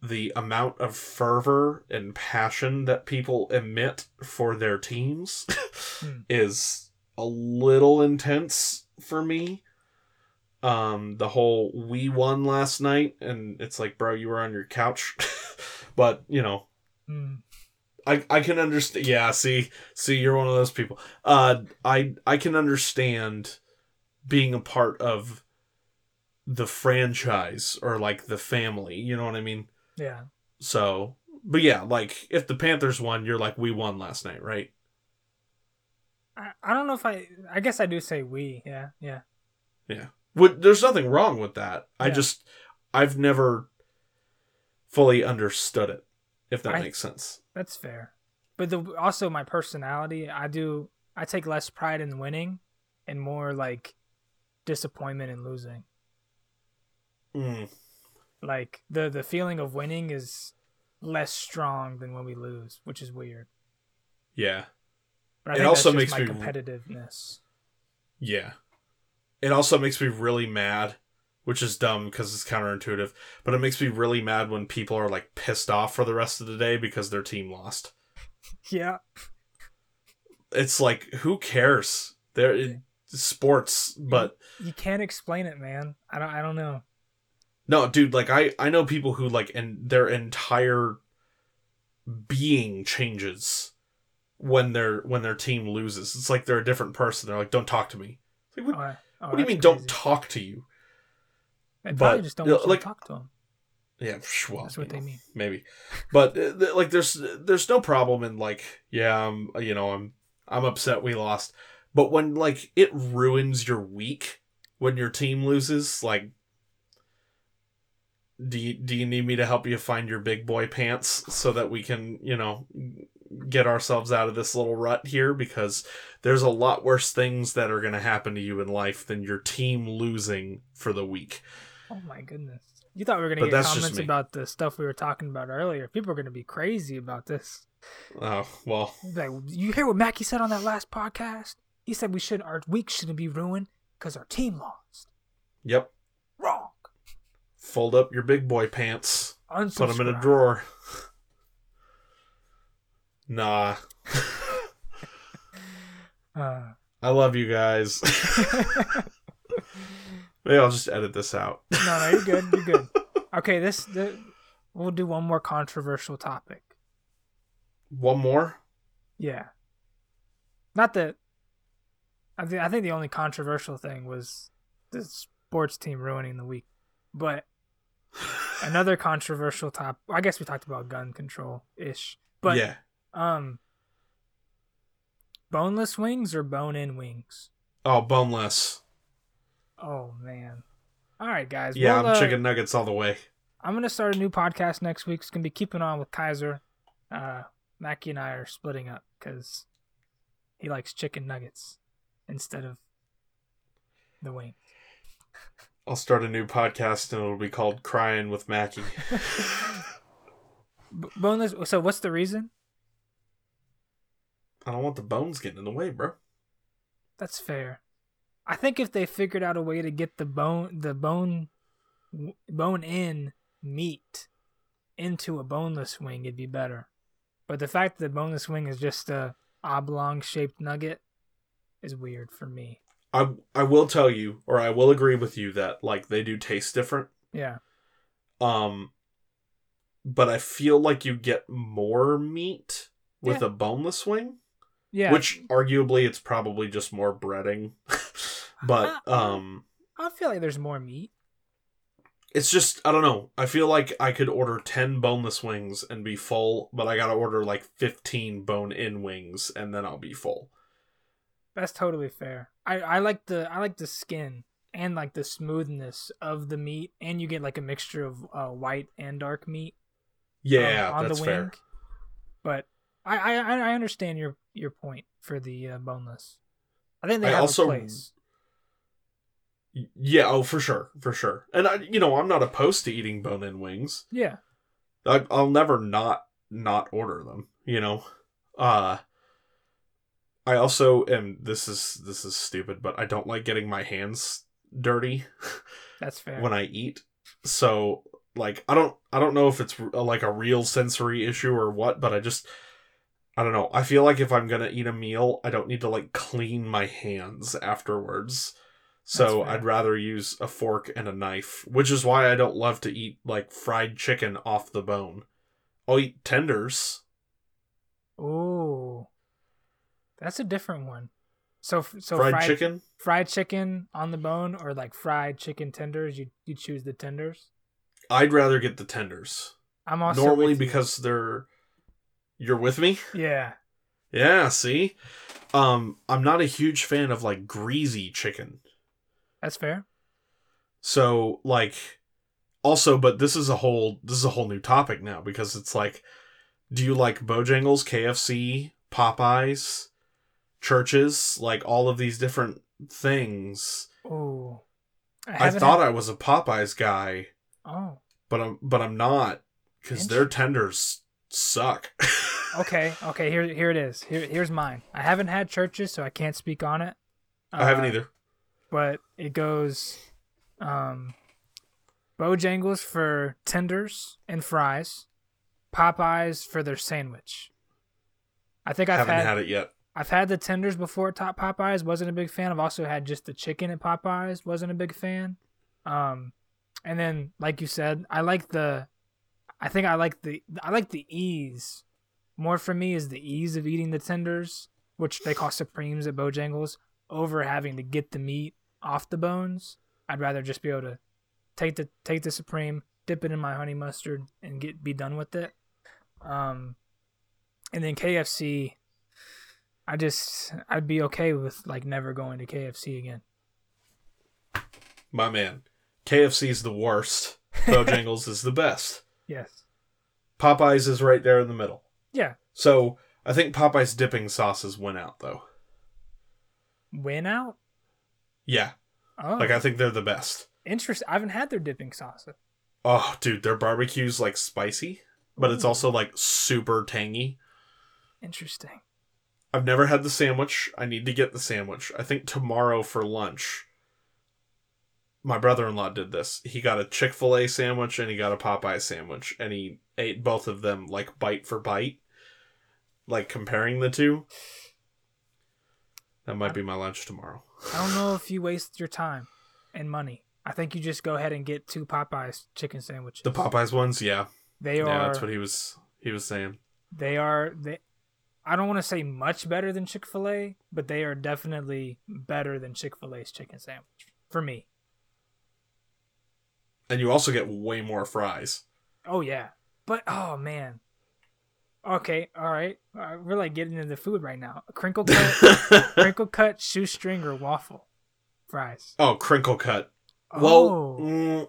the amount of fervor and passion that people emit for their teams Hmm. is a little intense for me. Um, the whole we won last night, and it's like, bro, you were on your couch, but you know, Mm. I I can understand. Yeah, see, see, you're one of those people. Uh, I I can understand being a part of the franchise or like the family. You know what I mean? Yeah. So, but yeah, like if the Panthers won, you're like, we won last night, right? I, I don't know if I I guess I do say we. Yeah. Yeah. Yeah. Would there's nothing wrong with that. I just I've never fully understood it, if that I- makes sense. That's fair. But the also my personality, I do I take less pride in winning and more like disappointment in losing. Mm. Like the the feeling of winning is less strong than when we lose, which is weird. Yeah. But I It also makes my me- competitiveness. Yeah. It also makes me really mad, which is dumb because it's counterintuitive, but it makes me really mad when people are like pissed off for the rest of the day because their team lost. Yeah. It's like who cares? They're it's sports, but You can't explain it, man. I don't I don't know. No, dude, like I I know people who like and their entire being changes when their when their team loses. It's like they're a different person. They're like don't talk to me. It's like, what, Oh, oh, what do you mean don't talk to you? They but, just don't like- to talk to them. Yeah, well, That's what they know. mean. maybe but uh, like there's there's no problem in like yeah i'm you know i'm i'm upset we lost but when like it ruins your week when your team loses like do you, do you need me to help you find your big boy pants so that we can you know get ourselves out of this little rut here because there's a lot worse things that are going to happen to you in life than your team losing for the week Oh my goodness. You thought we were gonna get comments about the stuff we were talking about earlier. People are gonna be crazy about this. oh well Like, you hear what Mackie said on that last podcast? He said we shouldn't our week shouldn't be ruined because our team lost. yep. Fold up your big boy pants. Put them in a drawer. nah. Uh, I love you guys. Maybe I'll just edit this out. no, no, you're good. You're good. Okay, this, this we'll do one more controversial topic. One more? Yeah. Not that. I think I think the only controversial thing was the sports team ruining the week, but another controversial top. I guess we talked about gun control ish, but yeah. um, boneless wings or bone-in wings? Oh, boneless. Oh man! All right, guys. Yeah, we'll, I'm uh, chicken nuggets all the way. I'm gonna start a new podcast next week. It's gonna be keeping on with Kaiser. Uh, Mackie and I are splitting up because he likes chicken nuggets instead of the wing. I'll start a new podcast and it'll be called Crying with Mackie. B- boneless. So what's the reason? I don't want the bones getting in the way, bro. That's fair. I think if they figured out a way to get the bone, the bone, bone in meat into a boneless wing, it'd be better. But the fact that the boneless wing is just a oblong shaped nugget is weird for me. I I will tell you, or I will agree with you that like they do taste different. Yeah. Um, but I feel like you get more meat with Yeah. a boneless wing. Yeah. Which arguably it's probably just more breading. but Uh, um I feel like there's more meat. it's just I don't know. I feel like I could order 10 boneless wings and be full, but I got to order like 15 bone-in wings and then I'll be full. That's totally fair. I I like the I like the skin and like the smoothness of the meat and you get like a mixture of uh, white and dark meat. Yeah, um, on that's the wing. fair. But I I I understand your your point for the uh, boneless. I think they I have also- a place. Yeah, oh for sure, for sure. And I you know, I'm not opposed to eating bone-in wings. Yeah. I, I'll never not not order them. You know, uh, I also am. This is this is stupid, but I don't like getting my hands dirty That's fair. when I eat. So like, I don't I don't know if it's like a real sensory issue or what, but I just I don't know. I feel like if I'm gonna eat a meal, I don't need to like clean my hands afterwards. So I'd rather use a fork and a knife, which is why I don't love to eat like fried chicken off the bone. I'll eat tenders. Ooh. That's a different one. So so fried, fried, chicken? fried chicken on the bone or like fried chicken tenders, you you choose the tenders? I'd rather get the tenders. I'm also Normally because they're you're with me? Yeah. Yeah, see? Um I'm not a huge fan of like greasy chicken. That's fair. So like also but this is a whole this is a whole new topic now because it's like do you like Bojangles, KFC, Popeyes, Church's, like all of these different things? Ooh. I, haven't thought had- I was a Popeyes guy, Oh. but I'm but I'm not cuz their tenders suck. Okay. Okay. Here here it is. Here here's mine. I haven't had Church's, so I can't speak on it. I haven't Uh, either. But it goes, um, Bojangles for tenders and fries, Popeyes for their sandwich. I think I've haven't had, had it yet. I've had the tenders before at Top Popeyes. Wasn't a big fan. I've also had just the chicken at Popeyes. Wasn't a big fan. Um, and then like you said, I like the, I think I like the I like the ease. More for me is the ease of eating the tenders, which they call supremes at Bojangles, over having to get the meat off the bones. I'd rather just be able to take the take the supreme, dip it in my honey mustard, and get be done with it. Um, and then KFC, I just I'd be okay with like never going to KFC again. My man. KFC's the worst. Bojangles is the best. Yes. Popeyes is right there in the middle. Yeah. So I think Popeye's dipping sauces went out though. Win out. Yeah, Oh, like I think they're the best. interesting. I haven't had their dipping sauce. Oh, dude, their barbecue's like spicy, but it's also like super tangy. Interesting. I've never had the sandwich. I need to get the sandwich. I think tomorrow for lunch. My brother-in-law did this. He got a Chick-fil-A sandwich and he got a Popeye sandwich and he ate both of them like bite for bite. Like comparing the two. That might be my lunch tomorrow. I don't know if you waste your time and money. I think you just go ahead and get two Popeyes chicken sandwiches. The Popeyes ones, yeah. They are. Yeah, that's what he was he was saying. They are they I don't want to say much better than Chick-fil-A, but they are definitely better than Chick-fil-A's chicken sandwich for me. And you also get way more fries. Oh yeah. But oh man. Okay, all right. Uh, we're like getting into the food right now. Crinkle cut, crinkle cut, shoestring, or waffle fries. oh, crinkle cut. Oh, Well, mm,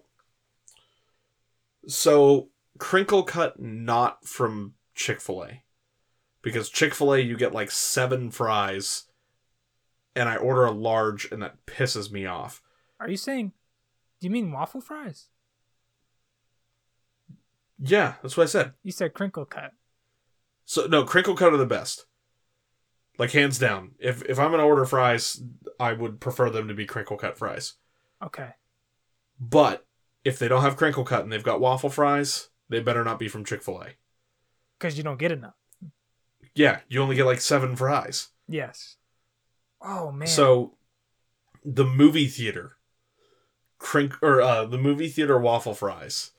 so crinkle cut not from Chick Fil A, because Chick Fil A you get like seven fries, and I order a large, and that pisses me off. are you saying? Do you mean waffle fries? Yeah, that's what I said. You said crinkle cut. So no, crinkle cut are the best, like hands down. If if I'm gonna order fries, I would prefer them to be crinkle cut fries. Okay. But if they don't have crinkle cut and they've got waffle fries, they better not be from Chick Fil A. Because you don't get enough. Yeah, you only get like seven fries. Yes. Oh man. So the movie theater crink or uh the movie theater waffle fries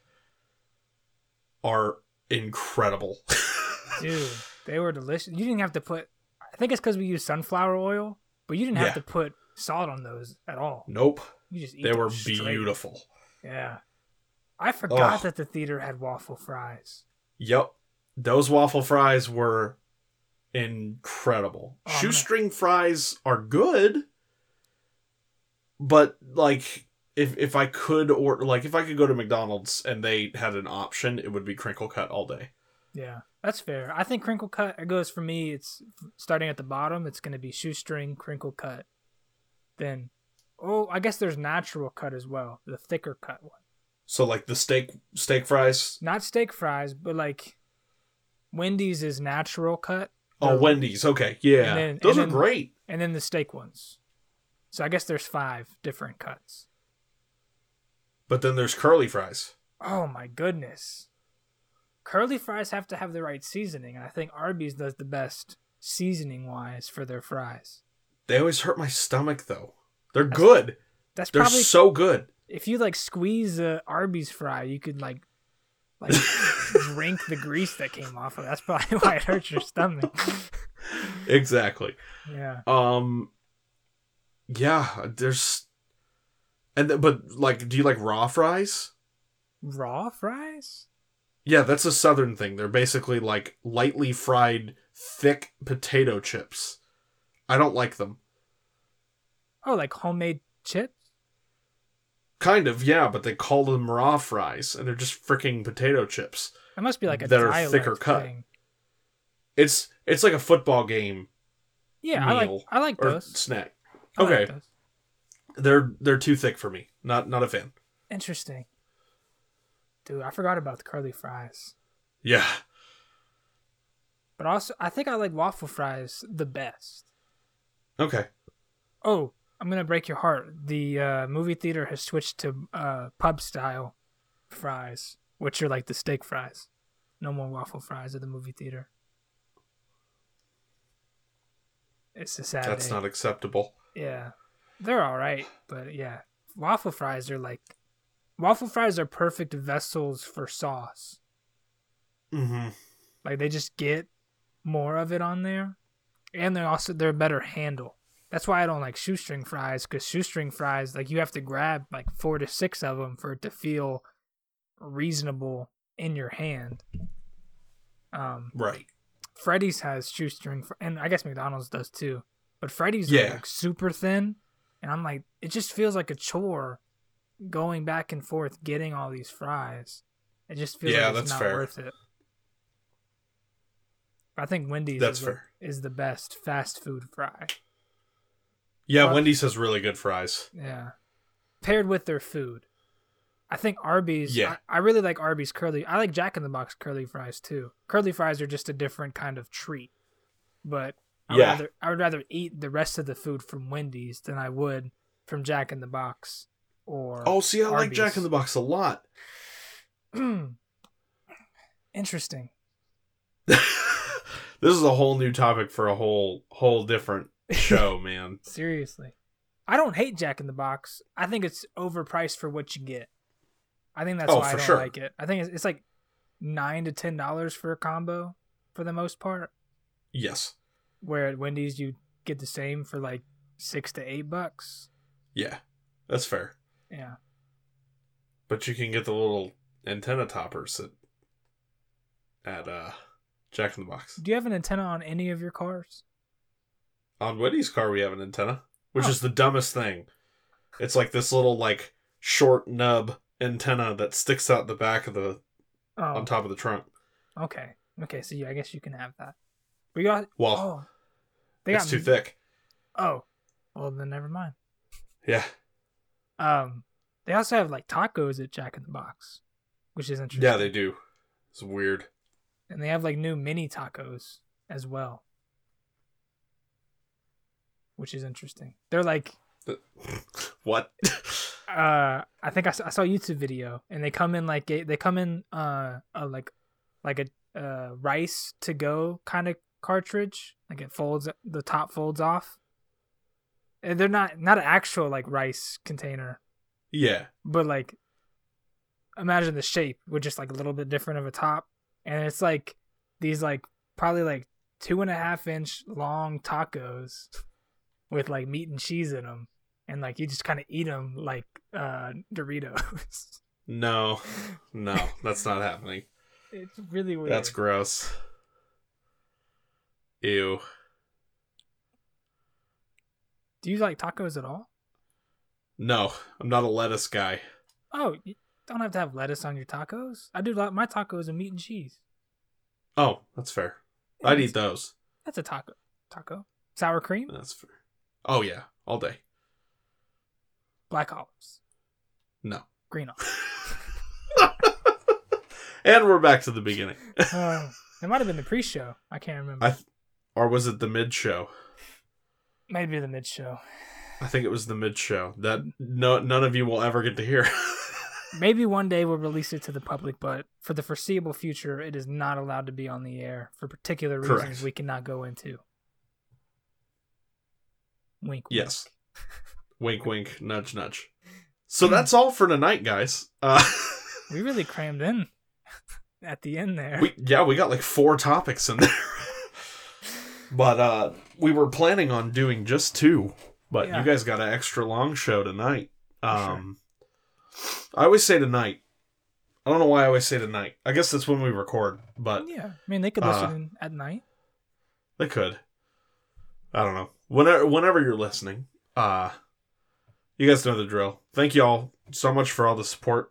are incredible. dude, they were delicious. You didn't have to put. I think it's because we use sunflower oil, but you didn't have Yeah. to put salt on those at all. nope. You just eat They were beautiful. Yeah. I forgot that the theater had waffle fries. Yep. Those waffle fries were incredible. Oh, man. Shoestring fries are good, but like if if I could or like if I could go to McDonald's and they had an option, it would be crinkle cut all day. Yeah, that's fair. I think crinkle cut it goes for me. It's starting at the bottom. It's going to be shoestring crinkle cut. Then, oh, I guess there's natural cut as well, the thicker cut one. So like the steak steak fries. Not steak fries, but like Wendy's is natural cut. Oh, They're- Wendy's. Okay, yeah, then- those are then- great. and then the steak ones. So I guess there's five different cuts. But then there's curly fries. Oh my goodness. Curly fries have to have the right seasoning, and I think Arby's does the best seasoning wise for their fries. They always hurt my stomach though. They're good. That's They're probably so good. if you like squeeze a Arby's fry, you could like like drink the grease that came off of. That's probably why it hurts your stomach. exactly. yeah. Um yeah, there's and th- but like do you like raw fries? Raw fries? Yeah, that's a southern thing. They're basically like lightly fried thick potato chips. I don't like them. Oh, like homemade chips? Kind of, yeah, but they call them raw fries and they're just freaking potato chips. It must be like a That are thicker cut. thing. It's it's like a football game Yeah, I like Meal I like or those. snack. I like Okay. those. They're they're too thick for me. Not not a fan. Interesting. Dude, I forgot about the curly fries. Yeah. But also, I think I like waffle fries the best. Okay. Oh, I'm gonna break your heart. The uh, movie theater has switched to uh, pub style fries, which are like the steak fries. No more waffle fries at the movie theater. It's a sad That's not acceptable. Yeah, they're all right, but yeah, waffle fries are like waffle fries are perfect vessels for sauce. Mm-hmm. Like they just get more of it on there, and they're also they're a better handle. That's why I don't like shoestring fries because shoestring fries like you have to grab like four to six of them for it to feel reasonable in your hand. Um, Right. Freddy's has shoestring, fr- and I guess McDonald's does too. But Freddy's Yeah. like super thin, and I'm like, it just feels like a chore going back and forth getting all these fries. It just feels Yeah, like it's not fair. worth it. I think Wendy's That's is, fair. The, is the best fast food fry. Yeah, Wendy's has really good fries. Yeah, paired with their food. I think Arby's. Yeah. I, I really like Arby's curly. I like Jack in the Box curly fries too. Curly fries are just a different kind of treat, but I would Yeah. rather I would rather eat the rest of the food from Wendy's than I would from Jack in the Box or. Oh, see, I like Jack in the Box a lot. Interesting. this is a whole new topic for a whole whole different show, man. Seriously, I don't hate Jack in the Box. I think it's overpriced for what you get. I think that's Oh, why I don't sure. like it. I think it's, it's like nine to ten dollars for a combo for the most part. Yes. Where at Wendy's you get the same for like six to eight bucks. Yeah. That's fair. Yeah. But you can get the little antenna toppers at at uh Jack in the Box. Do you have an antenna on any of your cars? On Wendy's car we have an antenna, which Oh. is the dumbest thing. It's like this little like short nub antenna that sticks out the back of the Oh, on top of the trunk. okay. Okay, so yeah, I guess you can have that. We got Well, oh, they it's got too thick. Oh, well then never mind. Yeah. Um, they also have like tacos at Jack in the Box, which is interesting. Yeah, they do. It's weird. and they have like new mini tacos as well, which is interesting. They're like, what? uh, I think I saw, I saw a YouTube video, and they come in like a, they come in uh, a, like like a uh, rice to go kind of cartridge, like it folds the top folds off. And they're not not an actual like rice container, yeah. but like imagine the shape with just like a little bit different of a top and it's like these like probably like two and a half inch long tacos with like meat and cheese in them and like you just kind of eat them like uh doritos No, no, that's not happening. It's really weird. That's gross. Ew. Do you like tacos at all? No, I'm not a lettuce guy. Oh, you don't have to have lettuce on your tacos. I do like my tacos and meat and cheese. Oh, that's fair. I'd that's- eat those. That's a taco. Taco. Sour cream, That's fair. Oh yeah, all day. black olives, No. green olives. and we're back to the beginning. Uh, it might have been the pre-show. I can't remember. I or was it the mid show? Maybe the mid-show. I think it was the mid show that no none of you will ever get to hear. Maybe one day we'll release it to the public, but for the foreseeable future, it is not allowed to be on the air for particular reasons Correct. we cannot go into. Wink. yes. wink wink, nudge nudge. So that's all for tonight, guys. Uh. We really crammed in at the end there. we yeah, we got like four topics in there. but uh we were planning on doing just two, but Yeah. you guys got an extra long show tonight. sure. Um I always say tonight. I don't know why I always say tonight. I guess that's when we record, but yeah, I mean they could Uh, listen in at night. They could. I don't know. Whenever whenever you're listening, uh you guys know the drill. Thank you all so much for all the support.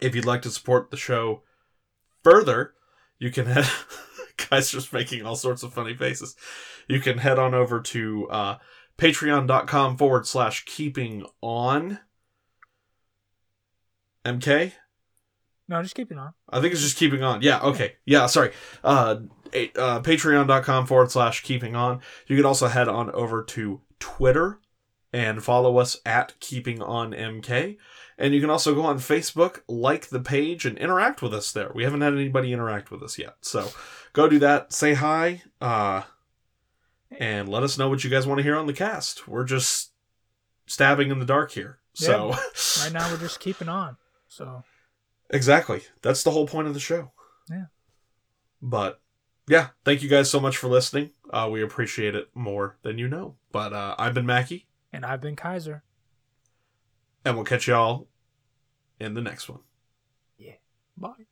If you'd like to support the show further, you can head guys just making all sorts of funny faces. You can head on over to uh patreon.com forward slash keeping on MK. No, just keeping on. I think it's just keeping on. Yeah, okay. Yeah, sorry. Uh, uh patreon.com forward slash keeping on. You can also head on over to Twitter and follow us at keeping on MK. And you can also go on Facebook, like the page, and interact with us there. We haven't had anybody interact with us yet. So go do that. Say hi. Uh, and let us know what you guys want to hear on the cast. We're just stabbing in the dark here. So Right now we're just keeping on. So Exactly. That's the whole point of the show. Yeah. But yeah, thank you guys so much for listening. Uh, we appreciate it more than you know. But uh, I've been Mackie, and I've been Kaiser. and we'll catch y'all in the next one. Yeah. Bye.